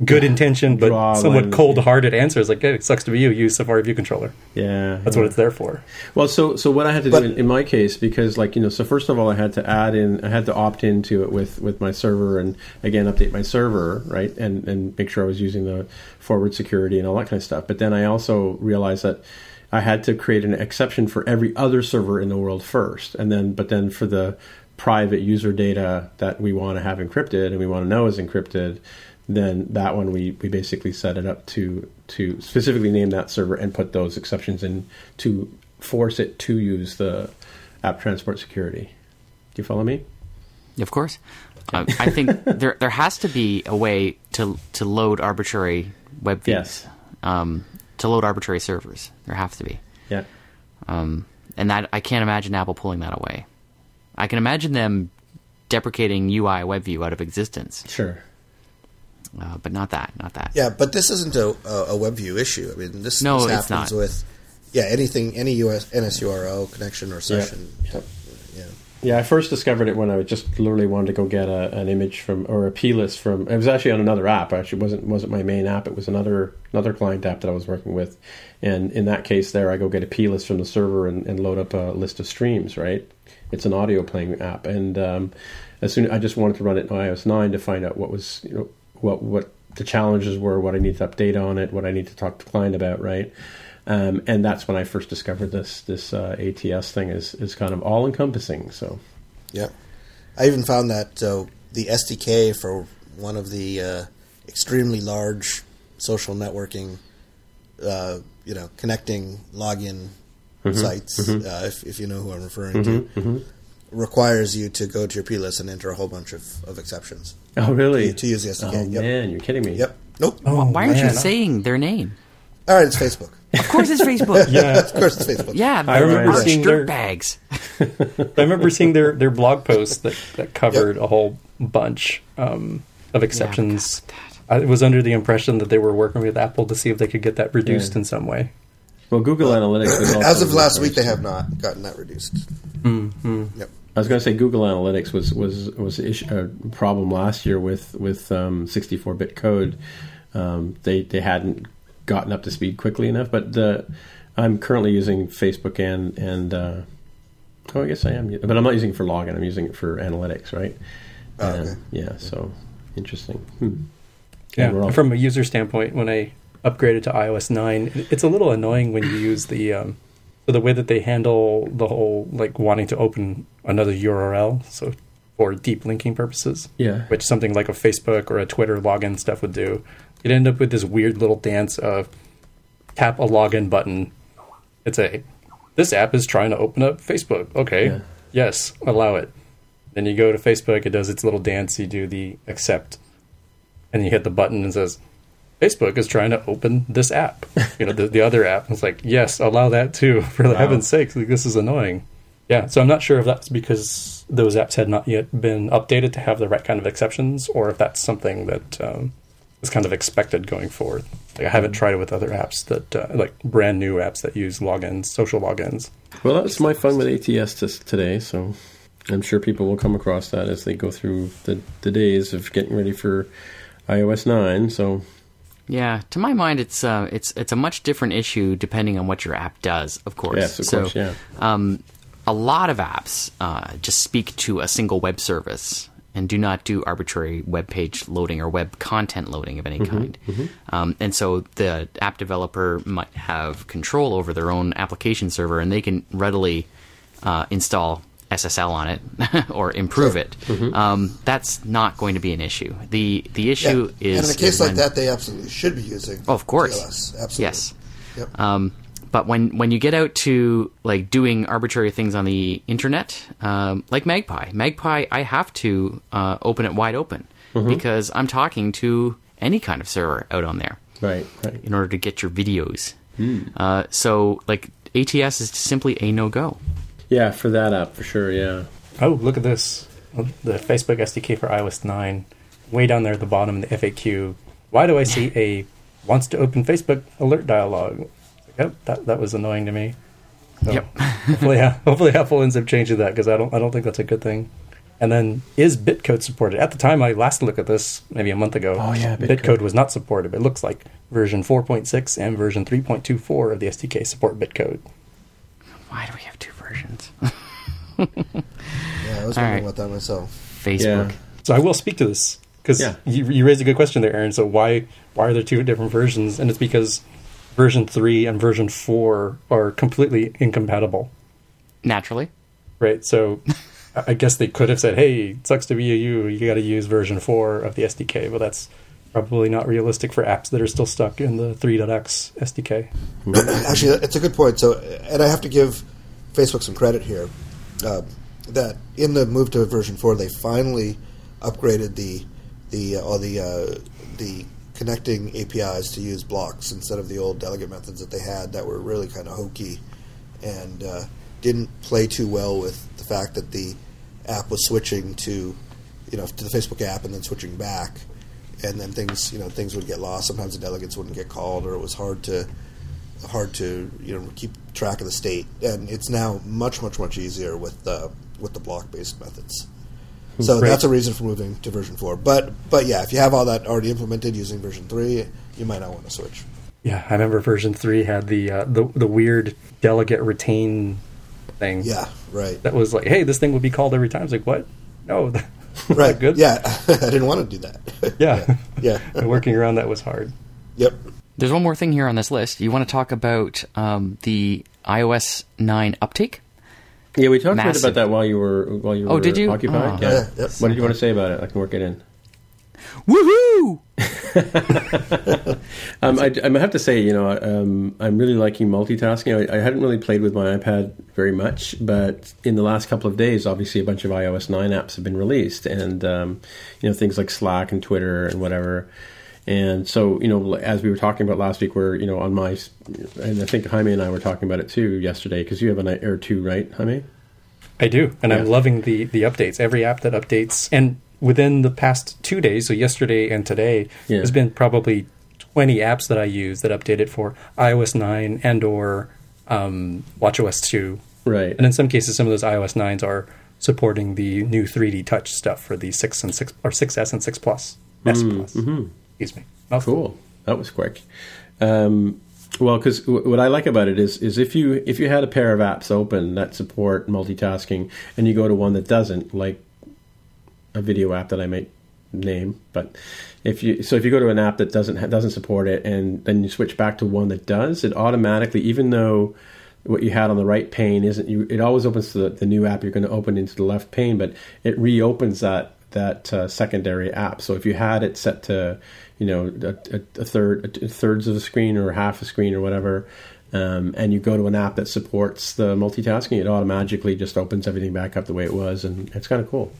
D: good intention but
A: Draw
D: somewhat cold-hearted answer is like, "Hey, it sucks to be you. Use Safari View Controller.
A: yeah,
D: That's
A: yeah.
D: what it's there for."
A: Well, so so what I had to
B: But-
A: do in, in my case, because like you know, so first of all, I had to add in, I had to opt into it with with my server, and again update my server, right, and and make sure I was using the forward security and all that kind of stuff. But then I also realized that I had to create an exception for every other server in the world first, and then but then for the private user data that we want to have encrypted and we want to know is encrypted, then that one we, we basically set it up to to specifically name that server and put those exceptions in to force it to use the app transport security. Do you follow me?
C: Of course. Uh, I think <laughs> there there has to be a way to to load arbitrary web views.
A: Yes.
C: Um, to load arbitrary servers, there have to be.
A: Yeah.
C: Um, and that I can't imagine Apple pulling that away. I can imagine them deprecating UI WebView out of existence,
A: Sure.
C: uh, but not that, not that.
B: Yeah, but this isn't a, a, a WebView issue. I mean, this,
C: No,
B: this
C: it's
B: happens
C: not.
B: with yeah anything any US NSURL connection or session.
A: Yeah.
B: Yeah.
A: Yeah, I first discovered it when I just literally wanted to go get a, an image from or a plist from. It was actually on another app. Actually, wasn't wasn't my main app. It was another another client app that I was working with, and in that case, there I go get a plist from the server and, and load up a list of streams. Right, it's an audio playing app, and um, as soon I just wanted to run it in iOS nine to find out what was you know what what the challenges were, what I need to update on it, what I need to talk to client about. Right. Um, and that's when I first discovered this this uh, ATS thing is is kind of all encompassing. So
B: Yeah. I even found that uh, the SDK for one of the uh, extremely large social networking, uh, you know, connecting login
A: Mm-hmm.
B: sites, Uh, if, if you know who I'm referring to, requires you to go to your plist and enter a whole bunch of, of exceptions
A: Oh, really?
B: to use the SDK.
A: Oh
B: yep.
A: man, you're kidding me.
B: Yep. Nope.
D: Oh,
C: Why aren't you saying their name?
B: All right, it's Facebook.
C: Of course, it's Facebook. <laughs>
D: Yeah,
B: of course, it's Facebook.
C: Yeah,
D: I remember
C: they're
D: seeing their-
C: dirtbags. <laughs>
D: I remember seeing their, their blog post that, that covered a whole bunch um, of exceptions. I was under the impression that they were working with Apple to see if they could get that reduced
A: Yeah.
D: in some way.
A: Well, Google Analytics was <clears throat> also
B: As of last week, they have not gotten that reduced.
D: Mm-hmm.
B: Yep.
A: I was going to say Google Analytics was was was ish- a problem last year with with um, 64-bit code. Um, they they hadn't gotten up to speed quickly enough. But the I'm currently using Facebook and and uh, oh, I guess I am, but I'm not using it for login. I'm using it for analytics, right?
B: Oh,
A: And,
B: okay.
A: Yeah. So interesting. Hmm.
D: Yeah,
A: Overall.
D: from a user standpoint, when I upgraded to iOS nine, it's a little annoying when you use the um, so the way that they handle the whole like wanting to open another URL, so for deep linking purposes,
A: Yeah.
D: which something like a Facebook or a Twitter login stuff would do. You'd end up with this weird little dance of tap a login button. It's a this app is trying to open up Facebook. Okay,
A: Yeah.
D: yes, allow it. Then you go to Facebook, it does its little dance. You do the accept, and you hit the button and says, "Facebook is trying to open this app." <laughs> You know, the, the other app. It's like, yes, allow that too. <laughs> For
A: Wow.
D: heaven's sakes, like, this is annoying. Yeah, so I'm not sure if that's because those apps had not yet been updated to have the right kind of exceptions, or if that's something that um, is kind of expected going forward. Like, I haven't tried it with other apps that, uh, like brand new apps that use logins, social logins.
A: Well, that was my fun with ATS t- today. So I'm sure people will come across that as they go through the the days of getting ready for iOS nine. So
C: Yeah, to my mind, it's uh, it's it's a much different issue depending on what your app does. Of course,
A: Yes, of
C: so,
A: course, yeah.
C: Um, a lot of apps uh, just speak to a single web service and do not do arbitrary web page loading or web content loading of any
A: Mm-hmm,
C: kind. Um, and so the app developer might have control over their own application server, and they can readily uh, install SSL on it <laughs> or improve it.
A: Mm-hmm.
C: Um, that's not going to be an issue. the The issue
B: Yeah.
C: is
B: and in a case like that, they absolutely should be using.
C: Oh, of course.
B: TLS. Absolutely.
C: Yes.
B: Yep.
C: Um, but when when you get out to like doing arbitrary things on the internet, um, like Magpie, Magpie, I have to uh, open it wide open because I'm talking to any kind of server out on there
A: right, right.
C: in order to get your videos. Uh, so like ATS is simply a no go.
A: Yeah, for that app for sure. Yeah.
D: Oh, look at this. The Facebook SDK for iOS 9. Way down there at the bottom in the FAQ. Why do I see a wants to open Facebook alert dialog? Yep, that, that was annoying to me. So
C: Yep. <laughs>
D: hopefully, uh, hopefully Apple ends up changing that because I don't, I don't think that's a good thing. And then, is Bitcode supported? At the time I last looked at this, maybe a month ago,
A: Oh, yeah,
D: Bitcode.
A: Bitcode.
D: was not supported. It looks like version 4.6 and version 3.24 of the SDK support Bitcode.
C: Why do we have two versions? <laughs>
B: Yeah, I was
C: All
B: wondering
C: right.
B: about that myself.
C: Facebook.
A: Yeah.
D: So I will speak to this because
A: Yeah.
D: you, you raised a good question there, Aaron. So why why are there two different versions? And it's because version three and version four are completely incompatible,
C: Naturally.
D: right? So I I guess they could have said, "Hey, it sucks to be a you. You got to use version four of the SDK," but that's probably not realistic for apps that are still stuck in the 3.x SDK.
B: Actually, it's a good point. So, and I have to give Facebook some credit here. Uh, that in the move to version four, they finally upgraded the the uh, all the uh, the connecting APIs to use blocks instead of the old delegate methods that they had that were really kind of hokey and uh, didn't play too well with the fact that the app was switching to you know to the Facebook app and then switching back, and then things you know things would get lost. Sometimes the delegates wouldn't get called, or it was hard to hard to you know keep track of the state. And it's now much much much easier with the with the block based methods. So
D: Great.
B: that's a reason for moving to version four. But but yeah, if you have all that already implemented using version three, you might not want to switch.
D: Yeah, I remember version three had the uh, the the weird delegate retain thing.
B: Yeah, right,
D: that was like, "Hey, this thing would be called every time." It's like, what? No, <laughs>
B: right.
D: good.
B: Yeah, <laughs> I didn't want to do that. <laughs>
D: yeah.
B: yeah.
D: And working around that was hard.
B: yep.
C: There's one more thing here on this list. You want to talk about um, the iOS 9 uptake?
A: Yeah, we talked a bit
C: Massive.
A: about that while you were while you
C: Oh,
A: were
C: did you?
A: occupied.
C: Oh.
A: Yeah.
B: Yeah, yep.
A: What did you want to say about it? I can work it in.
C: Woohoo! <laughs>
A: Um, I, I have to say, you know, um, I'm really liking multitasking. I, I hadn't really played with my iPad very much, but in the last couple of days, obviously, a bunch of iOS 9 apps have been released, and um, you know, things like Slack and Twitter and whatever. And so, you know, as we were talking about last week, we're you know on my, and I think Jaime and I were talking about it too yesterday because you have an Air two, right, Jaime?
D: I do, and I'm loving the the updates. Every app that updates, and within the past two days, so yesterday and today,
A: Yeah.
D: there's been probably 20 apps that I use that updated for iOS 9 and or um, WatchOS 2,
A: Right.
D: and in some cases, some of those iOS 9s are supporting the new 3D Touch stuff for the six and six or 6S and 6 Plus, S Plus. Excuse me.
A: Cool. That was quick. Um, well, because w- what I like about it is is if you if you had a pair of apps open that support multitasking, and you go to one that doesn't, like a video app that I might name, but if you so if you go to an app that doesn't doesn't support it, and then you switch back to one that does, it automatically, even though what you had on the right pane isn't you, it always opens to the, the new app you're going to open into the left pane, but it reopens that that uh, secondary app. So if you had it set to, you know, a, a, a third, a, thirds of the screen or half a screen or whatever, um, and you go to an app that supports the multitasking, it automatically just opens everything back up the way it was, and it's kind of cool.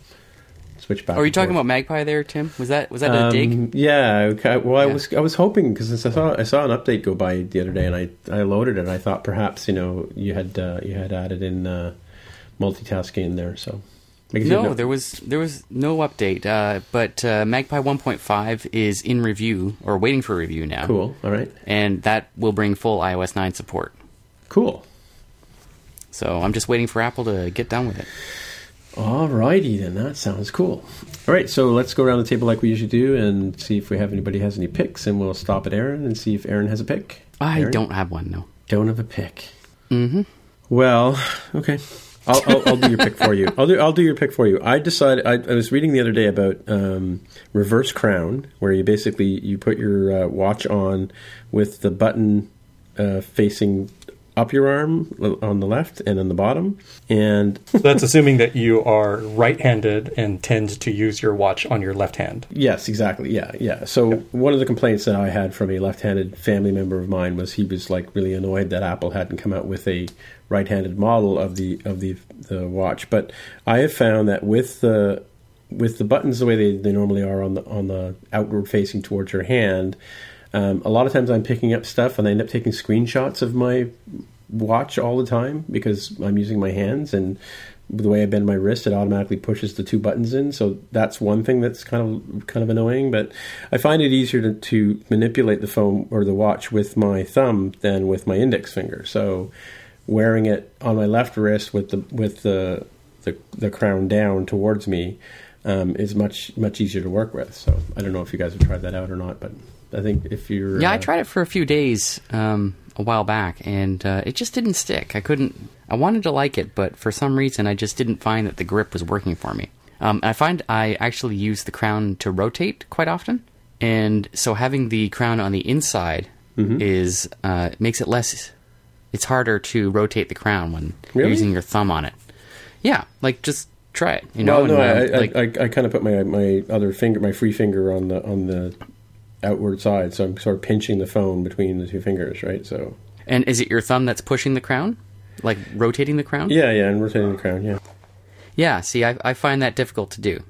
A: Switch back.
C: Are you talking
A: forth.
C: about Magpie there, Tim? Was that was that a dig?
A: Um, Yeah. Okay. Well, I was I was hoping because I saw I saw an update go by the other day, and I, I loaded it. and I thought perhaps you know you had uh, you had added in uh, multitasking in there. So you
C: No, there was there was no update. Uh, but uh, Magpie 1.5 is in review or waiting for review now.
A: cool. All right.
C: And that will bring full iOS 9 support.
A: Cool.
C: So I'm just waiting for Apple to get done with it.
A: All righty then. That sounds cool. All right. So let's go around the table like we usually do and see if we have anybody has any picks, and we'll stop at Aaron and see if Aaron has a pick.
C: I
A: Aaron?
C: don't have one, no.
A: Don't have a pick.
C: Mm-hmm.
A: Well, okay. I'll, I'll, I'll do your pick for you. I'll do I'll do your pick for you. I decided I, I was reading the other day about um, reverse crown, where you basically you put your uh, watch on with the button uh, facing up your arm on the left and on the bottom, and
D: That's assuming that you are right-handed and tend to use your watch on your left hand.
A: Yes, exactly. Yeah, yeah. So one of the complaints that I had from a left-handed family member of mine was he was like really annoyed that Apple hadn't come out with a right-handed model of the of the the watch. But I have found that with the with the buttons the way they, they normally are on the on the outward facing towards your hand, um, a lot of times I'm picking up stuff and I end up taking screenshots of my watch all the time because I'm using my hands and the way I bend my wrist, it automatically pushes the two buttons in. So that's one thing that's kind of kind of annoying. But I find it easier to, to manipulate the phone or the watch with my thumb than with my index finger. So wearing it on my left wrist with the with the the, the crown down towards me um, is much much easier to work with. So I don't know if you guys have tried that out or not, but I think if you're
C: Yeah, I
A: uh,
C: tried it for a few days um, a while back, and uh, it just didn't stick. I couldn't. I wanted to like it, but for some reason, I just didn't find that the grip was working for me. Um, I find I actually use the crown to rotate quite often, and so having the crown on the inside
A: Mm-hmm.
C: is uh, makes it less. It's harder to rotate the crown when you're using your thumb on it. Yeah, like just try it. You know,
A: Well, no,
C: and,
A: I,
C: um,
A: I,
C: like,
A: I, I kind of put my my other finger, my free finger, on the on the outward side, so I'm sort of pinching the phone between the two fingers, right? So
C: and is it your thumb that's pushing the crown, like rotating the crown?
A: yeah, yeah, and rotating the crown, yeah.
C: Yeah, see, I, I find that difficult to do.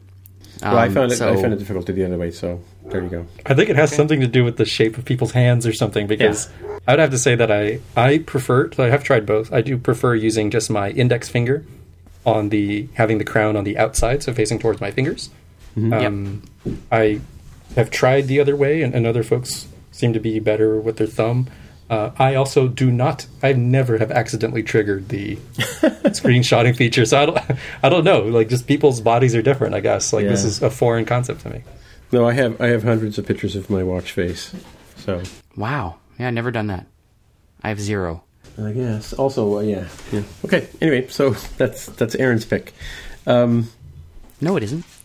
A: Well, I
C: Um,
A: found it. I found it difficult to do the other way. So there you go.
D: I think it has something to do with the shape of people's hands or something because I would have to say that I I prefer I have tried both. I do prefer using just my index finger on the having the crown on the outside, so facing towards my fingers. Um, I have tried the other way, and, and other folks seem to be better with their thumb. Uh, I also do not. I never have accidentally triggered the <laughs> screenshotting feature, so I don't. <laughs> I don't know. Like, just people's bodies are different. I guess. Like, this is a foreign concept to me.
A: No, I have I have hundreds of pictures of my watch face. So
C: Wow. Yeah, I've never done that. I have zero.
A: I guess also uh, yeah yeah okay. Anyway, so that's that's Aaron's pick. Um,
C: No, it isn't. <laughs>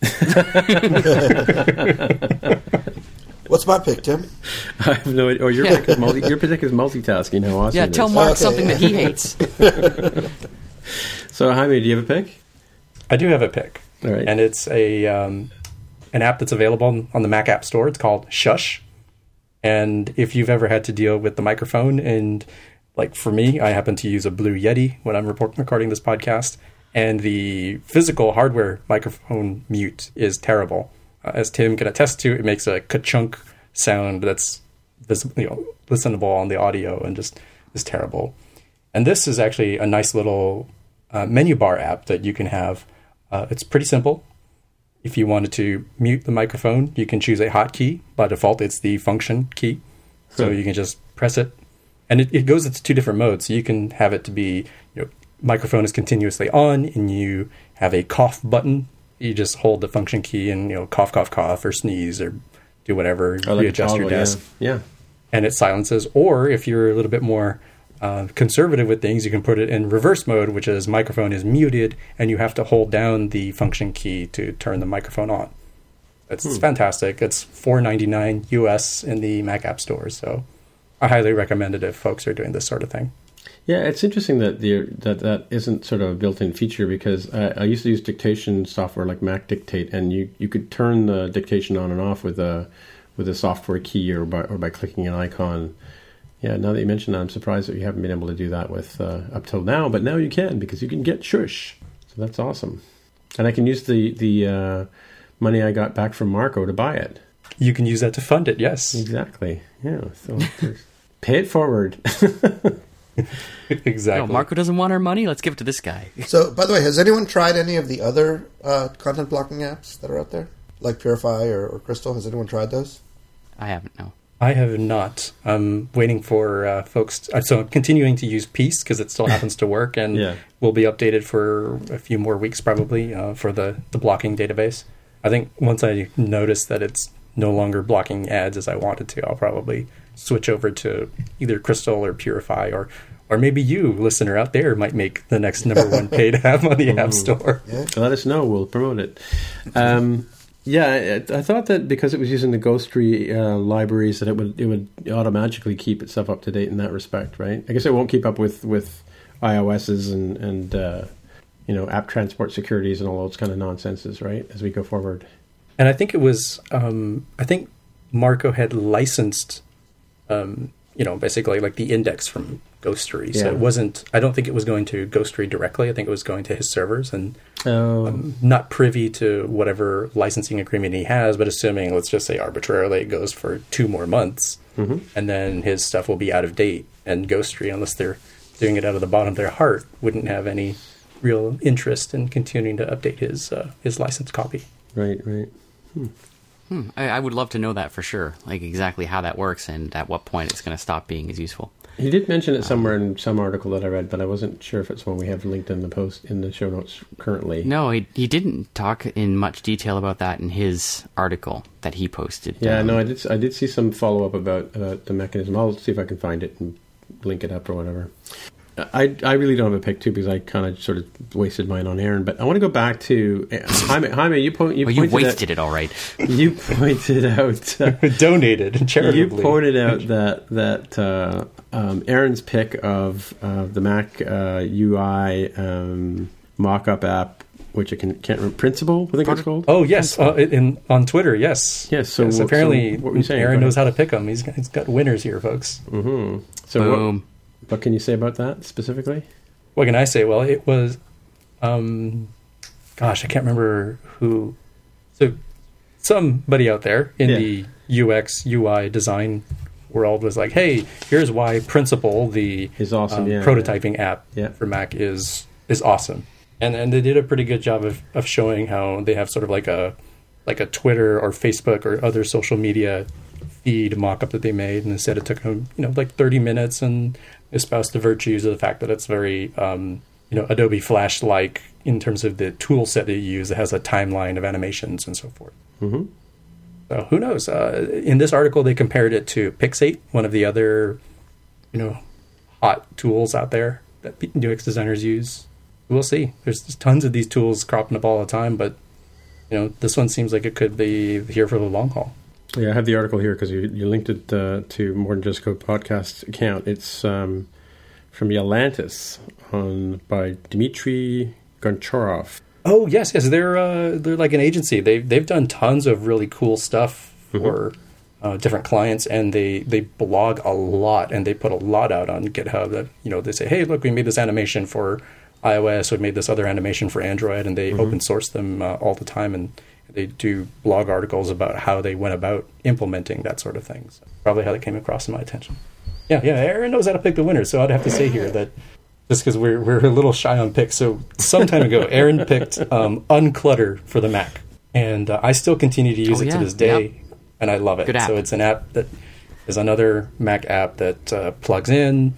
B: What's my pick, Tim? <laughs>
A: I have no idea. Oh, your
C: Yeah.
A: pick is multi. Your pick is multitasking. How awesome!
C: Yeah, tell
A: is.
C: Mark
B: Okay,
C: something
B: yeah.
C: that he hates. <laughs>
A: So Jaime, do you have a pick?
D: I do have a pick.
A: All right.
D: and it's a um, an app that's available on the Mac App Store. It's called Shush. And if you've ever had to deal with the microphone, and like for me, I happen to use a Blue Yeti when I'm recording this podcast, and the physical hardware microphone mute is terrible. Uh, as Tim can attest to, it makes a ka-chunk sound that's vis- you know, listenable on the audio and just is terrible. And this is actually a nice little uh, menu bar app that you can have. Uh, it's pretty simple. If you wanted to mute the microphone, you can choose a hotkey. By default, it's the function key. So you can just press it. And it, it goes into two different modes. So you can have it to be, you know, microphone is continuously on and you have a cough button. You just hold the function key and, you know, cough, cough, cough, or sneeze or do whatever.
A: Oh, like a
D: readjust your
A: toggle, yeah.
D: desk
A: Yeah.
D: and it silences. Or if you're a little bit more uh, conservative with things, you can put it in reverse mode, which is microphone is muted, and you have to hold down the function key to turn the microphone on. It's, it's fantastic. It's four ninety nine US in the Mac App Store, so I highly recommend it if folks are doing this sort of thing.
A: Yeah, it's interesting that the that that isn't sort of a built-in feature because I, I used to use dictation software like Mac Dictate, and you, you could turn the dictation on and off with a with a software key or by or by clicking an icon. Yeah, now that you mention that, I'm surprised that you haven't been able to do that with uh, up till now, but now you can because you can get Shush. So that's awesome, and I can use the the uh, money I got back from Marco to buy it.
D: You can use that to fund it. Yes,
A: Exactly. Yeah. So <laughs> pay it forward. <laughs>
D: exactly.
C: No, Marco doesn't want our money. Let's give it to this guy.
B: So, by the way, has anyone tried any of the other uh, content blocking apps that are out there, like Purify or, or Crystal? Has anyone tried those?
C: I haven't. No.
D: I have not. I'm waiting for uh, folks. To, uh, so I'm continuing to use Peace because it still <laughs> happens to work, and
A: Yeah.
D: will be updated for a few more weeks probably uh, for the the blocking database. I think once I notice that it's no longer blocking ads as I wanted to, I'll probably switch over to either Crystal or Purify, or or maybe you, listener out there, might make the next number one paid <laughs> app on the App Store.
B: Yeah.
A: Let us know. We'll promote it. Um, yeah, I, thought that because it was using the Ghostery uh, libraries, that it would it would automatically keep itself up to date in that respect, right? I guess it won't keep up with with iOSs and and uh, you know app transport securities and all those kind of nonsenses, right? As we go forward.
D: And I think it was, um, I think Marco had licensed, um, you know, basically like the index from Ghostery. So
A: Yeah.
D: it wasn't, I don't think it was going to Ghostery directly. I think it was going to his servers and
A: Oh,
D: not privy to whatever licensing agreement he has, but assuming, let's just say arbitrarily, it goes for two more months. And then his stuff will be out of date. And Ghostery, unless they're doing it out of the bottom of their heart, wouldn't have any real interest in continuing to update his uh, his license copy.
A: right, right.
C: Hmm. I, I would love to know that for sure, like exactly how that works and at what point it's going to stop being as useful.
A: He did mention it somewhere in some article that I read, but I wasn't sure if it's one we have linked in the post in the show notes currently.
C: No, he, he didn't talk in much detail about that in his article that he posted.
A: Yeah,
C: Um,
A: no, I did. I did see some follow up about about the mechanism. I'll see if I can find it and link it up or whatever. I I really don't have a pick too because I kind of sort of wasted mine on Aaron. But I want to go back to uh, Jaime. Jaime, you point you
C: Well, you
A: pointed
C: wasted it all right.
A: You pointed out. Uh, <laughs>
D: Donated
A: you pointed out that that uh, um, Aaron's pick of uh, the Mac uh, UI um, mock-up app, which I can, can't remember, Principle, I think it's called.
D: Oh yes, uh, in on Twitter, yes.
A: Yes, so
D: Yes,
A: what-
D: apparently
A: so what were you saying?
D: Aaron knows how to pick them. He's got, he's got winners here, folks.
A: Mm-hmm. So what,
C: Boom.
A: What can you say about that specifically?
D: What can I say? Well, it was, um, gosh, I can't remember who. So somebody out there in
A: Yeah.
D: the UX UI design world was like, "Hey, here's why Principle, the
A: awesome,
D: um,
A: yeah.
D: prototyping app
A: Yeah.
D: for Mac, is is awesome." And and they did a pretty good job of, of showing how they have sort of like a like a Twitter or Facebook or other social media feed mock-up that they made, and instead it took them you know like 30 minutes and espoused the virtues of the fact that it's very um, you know Adobe Flash like in terms of the tool set that you use. It has a timeline of animations and so forth.
A: Mm-hmm.
D: So who knows? Uh, in this article, they compared it to Pixate, one of the other, you know, hot tools out there that UX designers use. We'll see. There's tons of these tools cropping up all the time, but you know, this one seems like it could be here for the long haul.
A: Yeah, I have the article here because you, you linked it uh, to More Than Just Code podcast account. It's um, from Yalantis on by Dmitry Goncharov.
D: Oh yes, yes, they're uh, they're like an agency. They've they've done tons of really cool stuff for uh, different clients, and they they blog a lot, and they put a lot out on GitHub. That you know they say, hey, look, we made this animation for iOS, we made this other animation for Android, and they open source them uh, all the time, and they do blog articles about how they went about implementing that sort of thing. So probably how that came across in my attention. Yeah, yeah, Aaron knows how to pick the winners, so I'd have to say here that just because we're we're a little shy on picks. So some time ago, <laughs> Aaron picked um, Unclutter for the Mac, and uh, I still continue to use
C: Oh,
D: it
C: yeah.
D: to this day,
C: Yep.
D: and I love it. So it's an app that is another Mac app that uh, plugs in.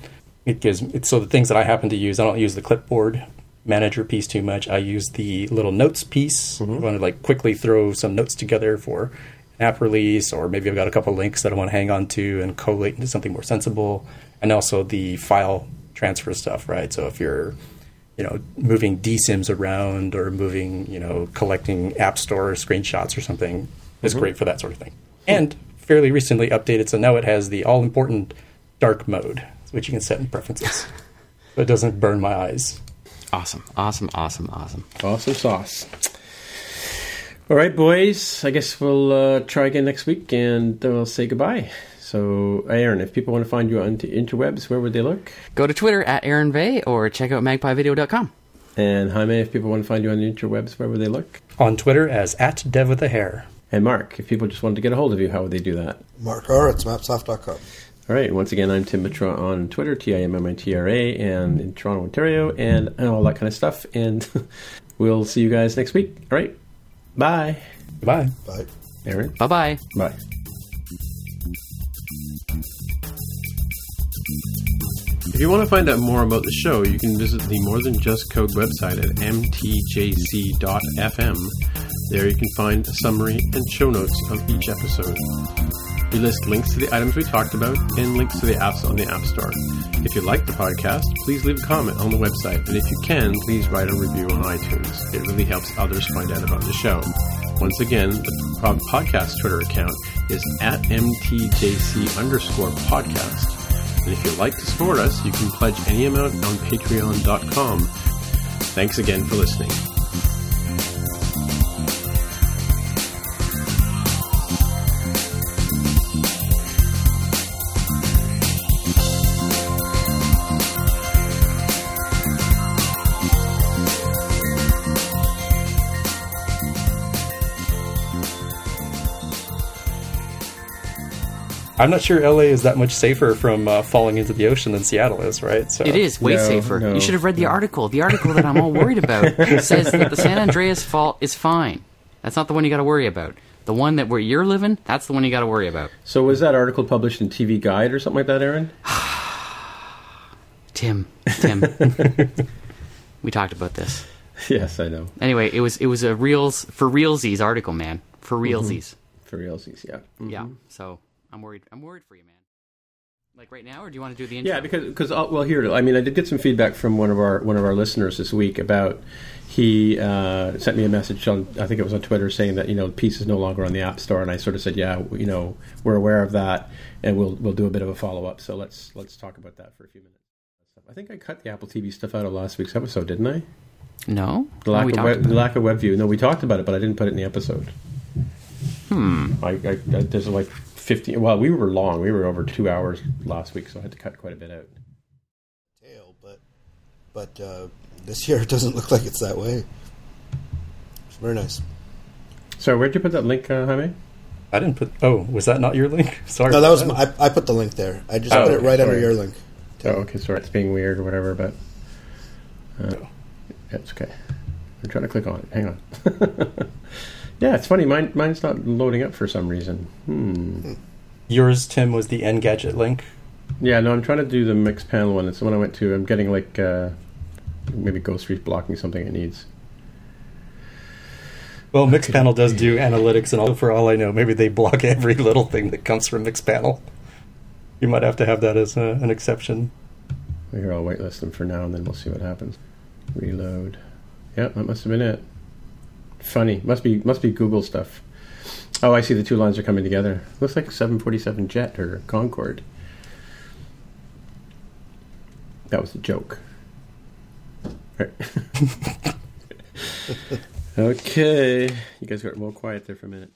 D: It gives it, so the things that I happen to use. I don't use the clipboard manager piece too much. I use the little notes piece. Mm-hmm. I want to like quickly throw some notes together for an app release, or maybe I've got a couple links that I want to hang on to and collate into something more sensible. And also the file transfer stuff, right? So if you're you know, moving dSYMs around or moving, you know, collecting App Store screenshots or something is mm-hmm. great for that sort of thing. And fairly recently updated, so now it has the all important dark mode, which you can set in preferences. <laughs> so it doesn't burn my eyes.
C: Awesome, awesome, awesome, awesome.
A: Awesome sauce. All right, boys. I guess we'll uh, try again next week, and then we'll say goodbye. So, Aaron, if people want to find you on the interwebs, where would they look?
C: Go to Twitter at Aaron Vey or check out magpievideo.com.
A: And Jaime, if people want to find you on the interwebs, where would they look?
D: On Twitter as at dev with a hair.
A: And Mark, if people just wanted to get a hold of you, how would they do that?
B: Mark R. It's mapsoft.com.
A: All right. Once again, I'm Tim Mitra on Twitter, T I M M I T R A, and in Toronto, Ontario, and, and all that kind of stuff. And <laughs> we'll see you guys next week. All right. Bye.
D: Goodbye.
B: Bye.
A: Aaron.
C: Bye bye.
A: Bye. If you want to find out more about the show, you can visit the More Than Just Code website at mtjc.fm. There you can find a summary and show notes of each episode. We list links to the items we talked about and links to the apps on the App Store. If you like the podcast, please leave a comment on the website, and if you can, please write a review on iTunes. It really helps others find out about the show. Once again, the pod- podcast Twitter account is at mtjc underscore podcast. And if you'd like to support us, you can pledge any amount on patreon.com. Thanks again for listening.
D: I'm not sure LA is that much safer from uh, falling into the ocean than Seattle is, right? So
C: It is way
A: No,
C: safer.
A: no,
C: you should have read the article. The article that I'm all worried <laughs> about says that the San Andreas fault is fine. That's not the one you got to worry about. The one that where you're living, that's the one you got to worry about.
A: So, was that article published in TV Guide or something like that, Aaron? <sighs>
C: Tim, Tim, <laughs> we talked about this.
A: yes, I know.
C: Anyway, it was it was a reals for realsies article, man. For realsies.
A: For realsies, yeah. Mhm.
C: Yeah. So I'm worried. I'm worried for you, man. Like right now, or do you want to do the intro?
A: Yeah, because because well, here I mean, I did get some feedback from one of our one of our listeners this week about he uh, sent me a message on I think it was on Twitter saying that you know Peace is no longer on the App Store, and I sort of said, yeah, you know, we're aware of that, and we'll we'll do a bit of a follow up. So let's let's talk about that for a few minutes. I think I cut the Apple TV stuff out of last week's episode, didn't I?
C: no.
A: The lack of web, the lack of web view. No, we talked about it, but I didn't put it in the episode.
C: Hmm.
A: I, I, I there's like fifteen. Well, we were long. We were over two hours last week, so I had to cut quite a bit out.
B: tail, but but uh, this year it doesn't look like it's that way. It's very nice.
A: So where'd you put that link, uh, Jaime?
D: I didn't put. Oh, was that not your link? <laughs> Sorry.
B: No, that was my, I, I put the link there. I just
A: Oh,
B: put it
A: okay,
B: right under your link.
A: Oh, okay, sorry, it's being weird or whatever, but uh, it's okay. I'm trying to click on it. Hang on. <laughs> yeah, it's funny. Mine, mine's not loading up for some reason. Hmm.
D: Yours, Tim, was the Engadget link.
A: Yeah, no, I'm trying to do the Mixpanel one. It's the one I went to. I'm getting like uh, maybe Ghostery blocking something it needs.
D: Well, Mixpanel does do analytics, and all, for all I know, maybe they block <laughs> every little thing that comes from Mixpanel. You might have to have that as a, an exception.
A: Here, I'll whitelist them for now, and then we'll see what happens. Reload. Yeah, that must have been it. Funny. Must be must be Google stuff. Oh, I see. The two lines are coming together. Looks like a 747 jet or Concorde. That was a joke. <laughs> Right. <laughs> okay, you guys got real quiet there for a minute.